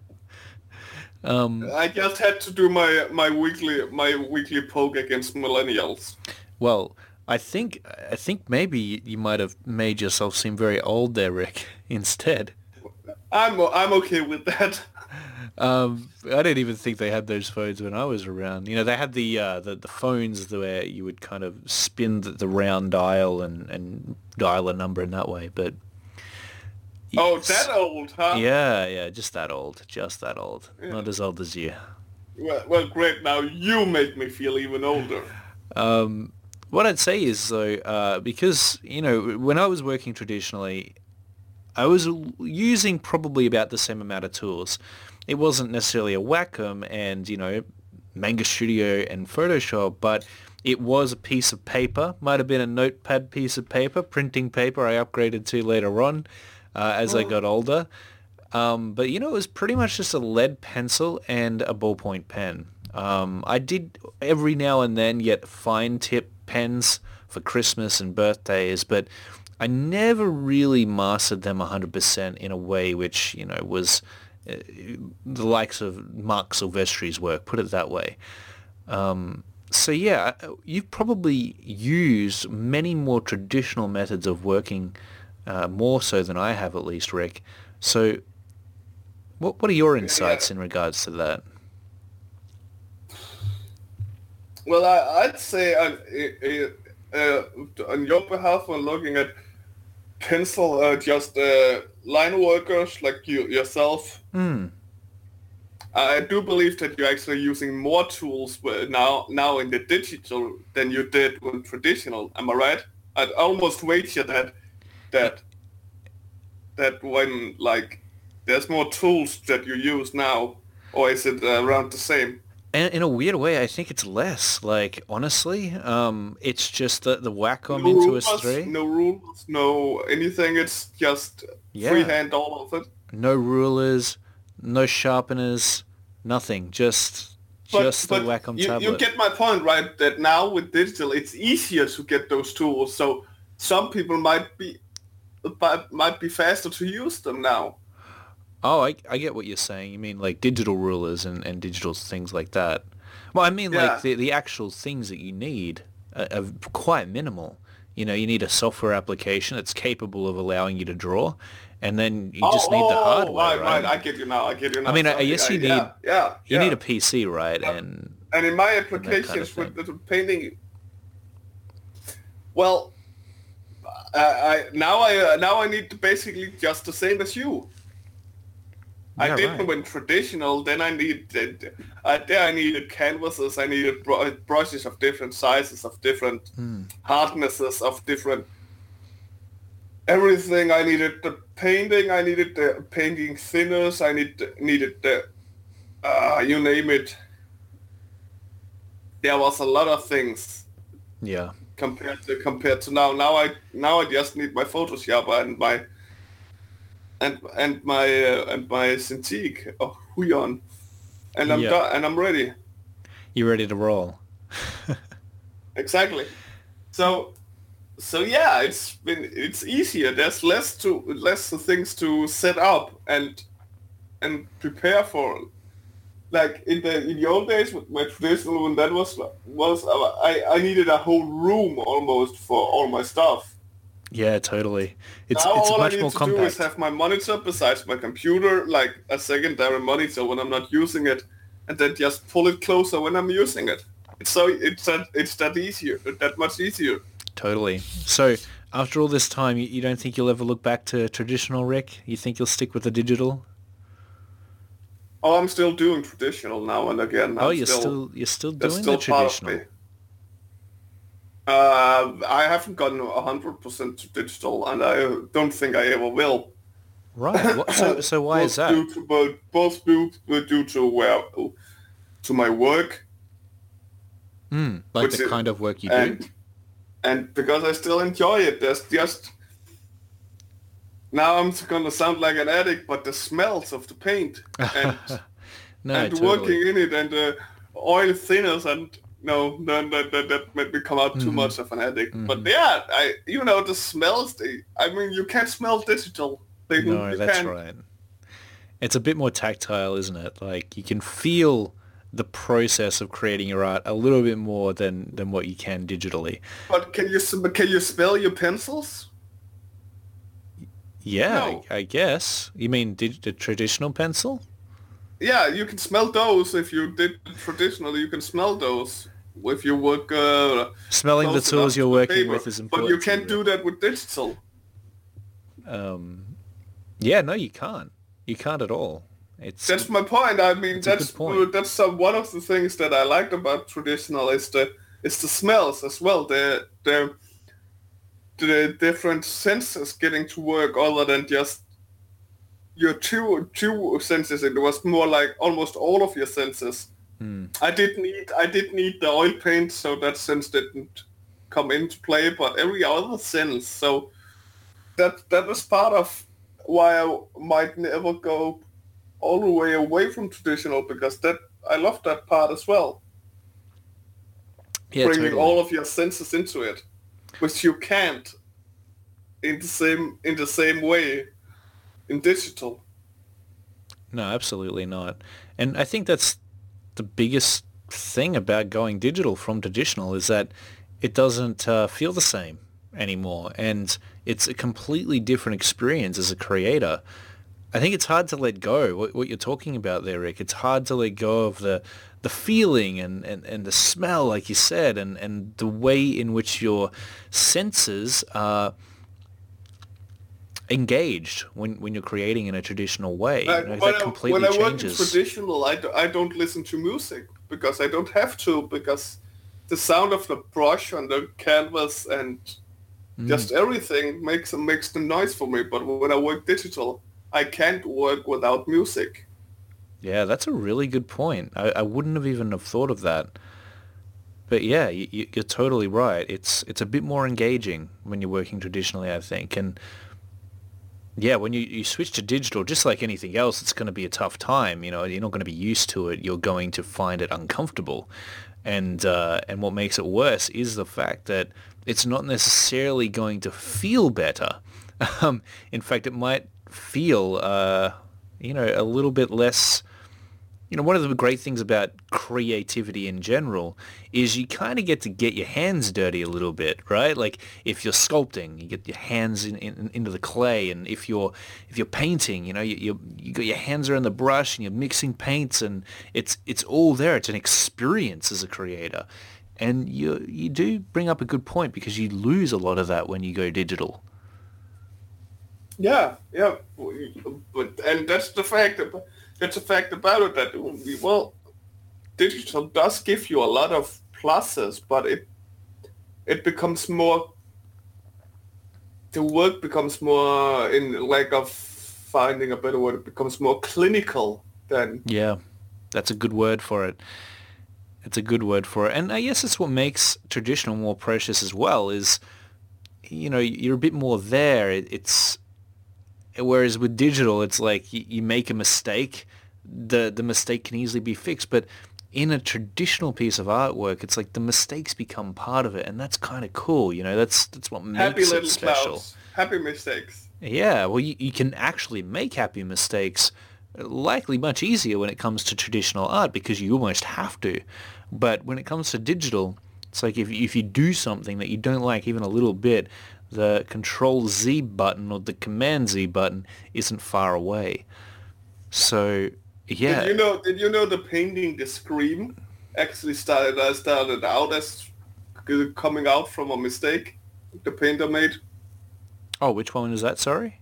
um, I just had to do my my weekly my weekly poke against millennials. well, I think I think maybe you might have made yourself seem very old there, Rick. Instead, I'm I'm okay with that. um, I didn't even think they had those phones when I was around. You know, they had the uh, the, the phones where you would kind of spin the, the round dial and, and dial a number in that way. But Oh, that old, huh? yeah, yeah, just that old, just that old. Not as old as you. Well, well, great. Now you make me feel even older. Um, what I'd say is though, uh, because you know, when I was working traditionally, I was using probably about the same amount of tools. It wasn't necessarily a Wacom and you know, Manga Studio and Photoshop, but it was a piece of paper. Might have been a notepad piece of paper, printing paper. I upgraded to later on uh, as I got older. Um, but you know, it was pretty much just a lead pencil and a ballpoint pen. Um, I did every now and then get fine tip pens for Christmas and birthdays, but I never really mastered them 100% in a way which, you know, was uh, the likes of Marc Silvestri's work, put it that way. Um, so yeah, you've probably used many more traditional methods of working, uh, more so than I have at least, Rick. So what, what are your insights in regards to that? Well, I, I'd say on, uh, uh, on your behalf, when looking at pencil, uh, just uh, line workers like you yourself, Hmm. I do believe that you're actually using more tools now now in the digital than you did with traditional. Am I right? I'd almost wager that that that when like there's more tools that you use now, or is it uh, around the same? And in a weird way, I think it's less. Like honestly, um, it's just the the Wacom no Intuos rules, three. no rules, no anything. It's just Yeah. freehand all of it. no rulers, no sharpeners, nothing. Just just the Wacom you, tablet. you get my point, right? That now with digital, it's easier to get those tools. So some people might be might be faster to use them now. Oh, I, I get what you're saying. You mean like digital rulers and, and digital things like that. Well, I mean Yeah. like the the actual things that you need are, are quite minimal. You know, you need a software application that's capable of allowing you to draw, and then you just need the Oh, hardware, right, right? right. I get you now. I get you now. I mean, I- guess you yeah, need- yeah, You yeah. need a PC, right? And And in my kind of applications with the painting, well, I, I now I uh, now I need basically just the same as you. I Yeah, didn't right. when traditional. Then I needed uh, there I needed canvases. I needed br- brushes of different sizes, of different Hmm. hardnesses, of different everything. I needed the painting. I needed the painting thinners. I need needed the uh, you name it. There was a lot of things Yeah. compared to compared to now. Now I now I just need my Photoshop and my and and my uh, and my Cintiq or Huion, and I'm done and I'm ready. You ready to roll? Exactly. So so yeah, it's been it's easier. There's less to less things to set up and and prepare for. Like in the in the old days with my traditional when that was was I I needed a whole room almost for all my stuff. Yeah, totally. It's now it's all much I need more to do is have my monitor besides my computer, like a secondary monitor when I'm not using it, and then just pull it closer when I'm using it. It's so it's that it's that easier, that much easier. Totally. So after all this time, you, you don't think you'll ever look back to traditional Rick? You think you'll stick with the digital? Oh, I'm still doing traditional now and again. oh, I'm you're still you're still doing still the traditional. Uh, I haven't gotten hundred percent to digital, and I don't think I ever will. Right. What, so so why is that? Due to, both, both due, due to where to my work Mm, like the is- kind of work you do. and and because I still enjoy it. There's just now I'm gonna sound like an addict, but the smells of the paint and no, and totally. working in it and the oil thinners and no, no, that that, that made me come out too Mhm. much of an addict. But Mhm. yeah, I you know the smells. They, I mean, you can't smell digital. They, No, that's can't. right. It's a bit more tactile, isn't it? Like you can feel the process of creating your art a little bit more than than what you can digitally. But can you sm- can you smell your pencils? Yeah, No. I, I guess. You mean dig- the traditional pencil? Yeah, you can smell those if you did traditionally. You can smell those if you work. Uh, Smelling the tools you're working paper. with is important. But you can't do that with digital. Um, yeah, no, you can't. You can't at all. It's That's my point. I mean, It's a good that's that's some, one of the things that I liked about traditional is the is the smells as well. The the the different senses getting to work other than just your two two senses. It was more like almost all of your senses. Hmm. I did need I did need the oil paint, so that sense didn't come into play, but every other sense. So that that was part of why I might never go all the way away from traditional because that I love that part as well. yeah, bringing totally. all of your senses into it, which you can't in the same in the same way in digital. No, absolutely not. And I think that's the biggest thing about going digital from traditional is that it doesn't uh, feel the same anymore, and it's a completely different experience as a creator. I think it's hard to let go. What, what you're talking about there, Rick, it's hard to let go of the the feeling and, and, and the smell, like you said, and, and the way in which your senses are engaged when, when you're creating in a traditional way. Like, You know, that I, completely when I work in traditional, I, do, I don't listen to music because I don't have to because the sound of the brush on the canvas and Mm. just everything makes makes the noise for me. But when I work digital, I can't work without music. Yeah, that's a really good point. I, I wouldn't have even have thought of that. But yeah, you, you- you're totally right. It's it's a bit more engaging when you're working traditionally, I think. And yeah, when you, you switch to digital, just like anything else, it's going to be a tough time. You know, you're not going to be used to it. You're going to find it uncomfortable. And uh, and what makes it worse is the fact that it's not necessarily going to feel better. Um, in fact, it might feel, uh, you know, a little bit less you know, one of the great things about creativity in general is you kind of get to get your hands dirty a little bit, right? Like if you're sculpting, you get your hands in, in, into the clay, and if you're if you're painting, you know, you, you you got your hands around the brush and you're mixing paints, and it's it's all there. It's an experience as a creator, and you you do bring up a good point because you lose a lot of that when you go digital. Yeah, yeah, but and that's the fact. ab- That's a fact about it that well, digital does give you a lot of pluses, but it it becomes more the work becomes more in lack of finding a better word. It becomes more clinical than Yeah, that's a good word for it. It's a good word for it. And I guess it's what makes traditional more precious as well is, you know, you're a bit more there. It, it's, whereas with digital, it's like you, you make a mistake, the, the mistake can easily be fixed. But in a traditional piece of artwork, it's like the mistakes become part of it. And that's kind of cool. You know, that's, that's what happy makes it little special. clouds, happy mistakes. Yeah, well, you, you can actually make happy mistakes uh, likely much easier when it comes to traditional art because you almost have to. But when it comes to digital, it's like if, if you do something that you don't like even a little bit, the Control Z button or the Command Z button isn't far away. So, yeah. Did you know? Did you know the painting, the Scream, actually started uh, started out as coming out from a mistake the painter made. Oh, which one is that? Sorry.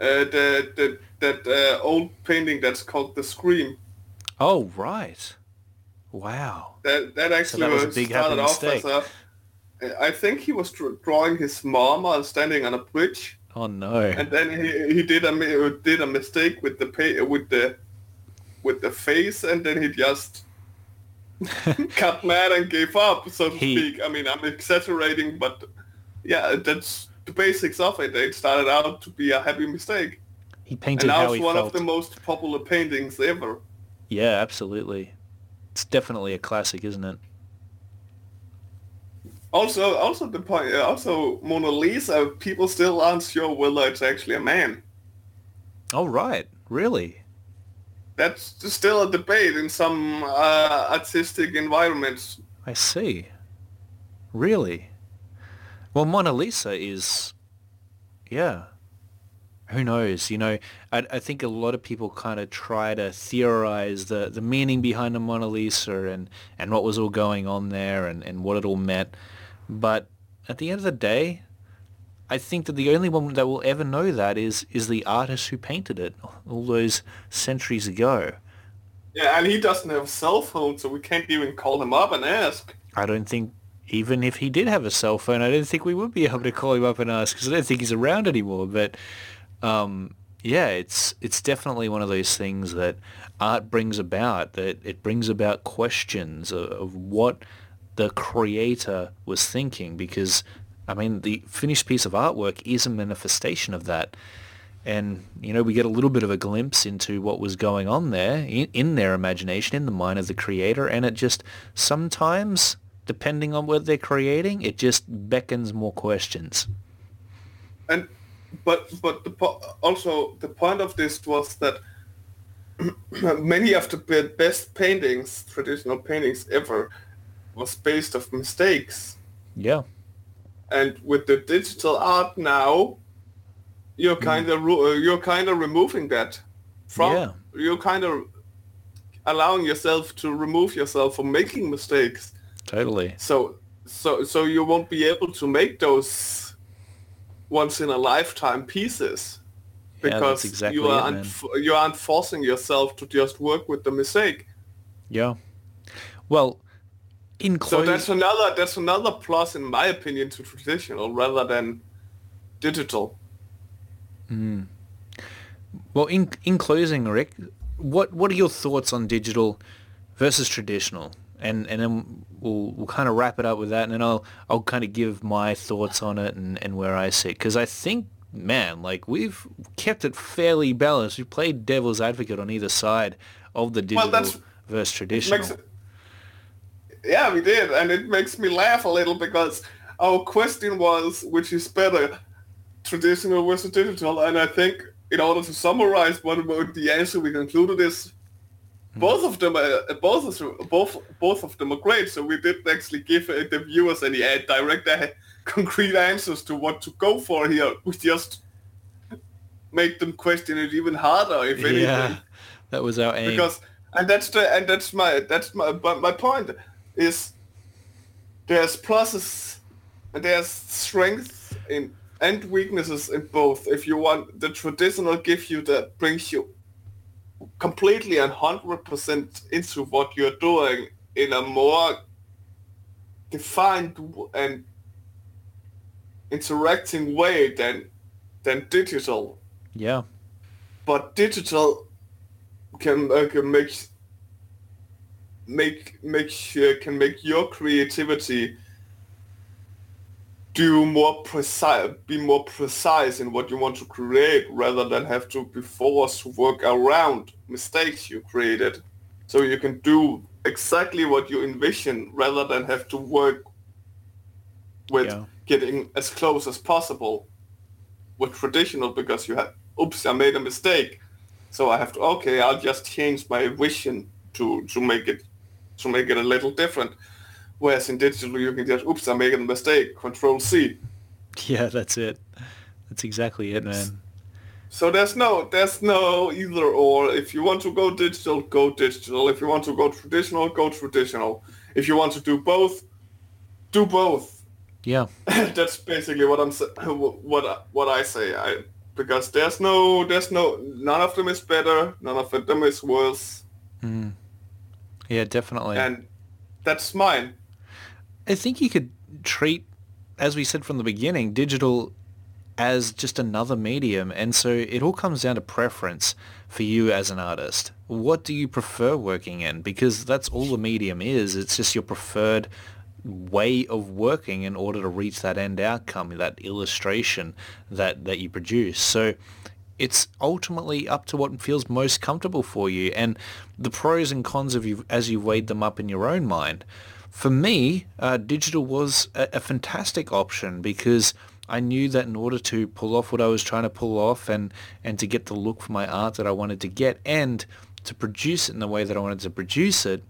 Uh, the, the that uh, old painting that's called the Scream. Oh, right. Wow. That that actually that was a big started off mistake. as a. I think he was drawing his mom while standing on a bridge, Oh no. and then he, he did a did a mistake with the pa- with the with the face, and then he just got mad and gave up, so to He- speak. I mean, I'm exaggerating, but yeah, that's the basics of it. It started out to be a happy mistake, He painted and now how it's one felt. of the most popular paintings ever. Yeah, absolutely. It's definitely a classic, isn't it? Also, also the point, uh, also Mona Lisa, people still aren't sure whether it's actually a man. Oh, right. Really? That's still a debate in some uh, artistic environments. I see. Really? Well, Mona Lisa is, yeah. Who knows? You know, I, I think a lot of people kind of try to theorize the, the meaning behind the Mona Lisa and, and what was all going on there and, and what it all meant. But at the end of the day, I think that the only one that will ever know that is is the artist who painted it all those centuries ago. Yeah, and he doesn't have a cell phone, so we can't even call him up and ask. I don't think even if he did have a cell phone, I don't think we would be able to call him up and ask because I don't think he's around anymore. But um, yeah, it's it's definitely one of those things that art brings about. That it brings about questions of, of what the creator was thinking. Because I mean, the finished piece of artwork is a manifestation of that. And, you know, we get a little bit of a glimpse into what was going on there in, in their imagination, in the mind of the creator. And it just sometimes, depending on what they're creating, it just beckons more questions. And but but the po- also the point of this was that many of the best paintings, traditional paintings ever, was based of mistakes. Yeah. And with the digital art now, you're mm. kind of uh, you're kind of removing that from. Yeah. You're kind of allowing yourself to remove yourself from making mistakes. Totally. So so so you won't be able to make those once in a lifetime pieces Yeah, because exactly you aren't man. you aren't forcing yourself to just work with the mistake. Yeah. Well, in So that's another that's another plus in my opinion to traditional rather than digital. Hmm. well, in in closing, Rick, what what are your thoughts on digital versus traditional? And and then we'll we'll kind of wrap it up with that, and then I'll I'll kind of give my thoughts on it and, and where I sit because I think man, like we've kept it fairly balanced. We played devil's advocate on either side of the digital that's- versus traditional. Makes yeah, we did, and it makes me laugh a little because our question was which is better, traditional versus digital, and I think in order to summarize what what the answer we concluded is both of them are both of both both of them are great. So we didn't actually give uh, the viewers any uh, direct uh, concrete answers to what to go for here. We just make them question it even harder, if anything yeah, that was our aim. because and that's the and that's my that's my but my point is there's pluses and there's strengths in and weaknesses in both if you want the traditional give you that brings you completely and 100% into what you're doing in a more defined and interacting way than than digital. Yeah. But digital can, uh, can make make make uh, can make your creativity do more precise be more precise in what you want to create rather than have to be forced to work around mistakes you created so you can do exactly what you envision rather than have to work with Yeah. getting as close as possible with traditional because you have oops i made a mistake so i have to okay i'll just change my vision to to make it to make it a little different whereas in digital you can just oops i made a mistake control c Yeah, that's it. That's exactly it, man. so there's no there's no either or if you want to go digital go digital if you want to go traditional go traditional if you want to do both do both Yeah. that's basically what I'm what I- what I say. I because there's no there's no none of them is better, none of them is worse, hmm. Yeah, definitely. and that's mine. I think you could treat, as we said from the beginning, digital as just another medium. And so it all comes down to preference for you as an artist. What do you prefer working in? Because that's all the medium is. It's just your preferred way of working in order to reach that end outcome, that illustration that, that you produce. So it's ultimately up to what feels most comfortable for you and the pros and cons of you as you weighed them up in your own mind. For me, uh, digital was a, a fantastic option because I knew that in order to pull off what I was trying to pull off and, and to get the look for my art that I wanted to get and to produce it in the way that I wanted to produce it,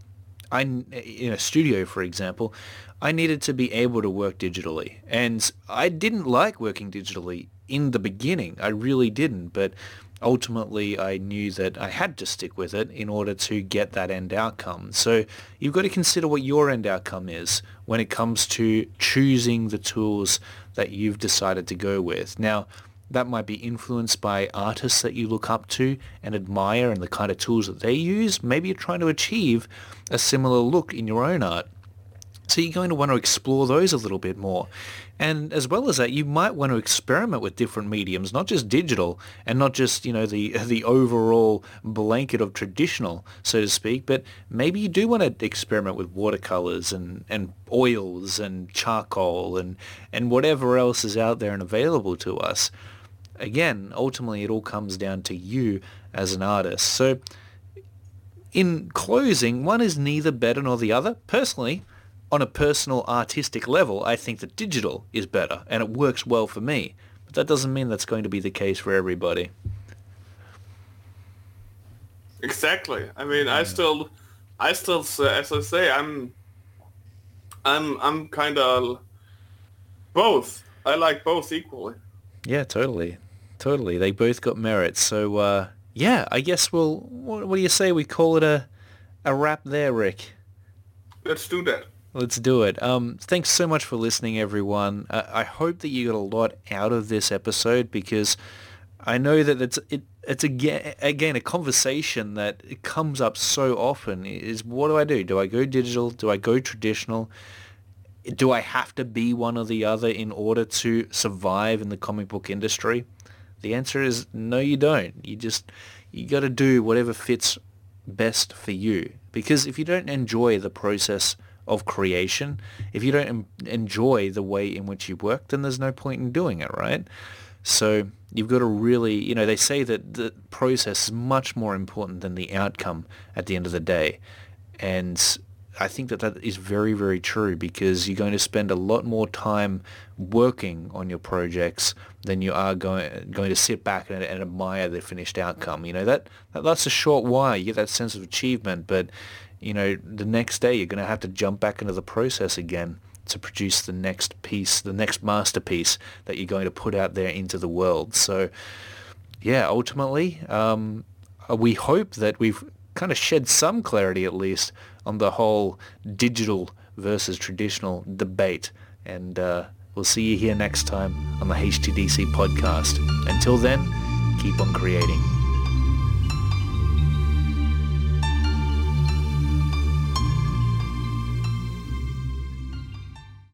I, in a studio, for example, I needed to be able to work digitally. And I didn't like working digitally in the beginning. I really didn't. But ultimately, I knew that I had to stick with it in order to get that end outcome. So you've got to consider what your end outcome is when it comes to choosing the tools that you've decided to go with. Now, that might be influenced by artists that you look up to and admire and the kind of tools that they use. Maybe you're trying to achieve a similar look in your own art. So you're going to want to explore those a little bit more. And as well as that, you might want to experiment with different mediums, not just digital and not just, you know, the the overall blanket of traditional, so to speak, but maybe you do want to experiment with watercolors and, and oils and charcoal and, and whatever else is out there and available to us. Again, ultimately it all comes down to you as an artist. So in closing, one is neither better nor the other. Personally, on a personal artistic level, I think that digital is better and it works well for me. But that doesn't mean that's going to be the case for everybody. Exactly. I mean, I still, I still, as I say, I'm, I'm, I'm kind of both. I like both equally. Yeah, totally. Totally. They both got merits. So, uh, yeah, I guess we'll, what, what do you say we call it a, a wrap there, Rick? Let's do that. Let's do it. Um, thanks so much for listening, everyone. Uh, I hope that you got a lot out of this episode because I know that it's it, it's again again a conversation that comes up so often. Is what do I do? Do I go digital? Do I go traditional? Do I have to be one or the other in order to survive in the comic book industry? The answer is no, you don't. You just you got to do whatever fits best for you. Because if you don't enjoy the process of creation, if you don't enjoy the way in which you work, then there's no point in doing it, right? So you've got to really, you know, they say that the process is much more important than the outcome at the end of the day. And I think that that is very, very true because you're going to spend a lot more time working on your projects than you are going going to sit back and, and admire the finished outcome. You know that, that that's a short while. You get that sense of achievement, but you know the next day you're going to have to jump back into the process again to produce the next piece, the next masterpiece that you're going to put out there into the world. So, yeah, ultimately, um, we hope that we've kind of shed some clarity at least on the whole digital versus traditional debate. And uh, we'll see you here next time on the HTDC podcast. Until then, keep on creating.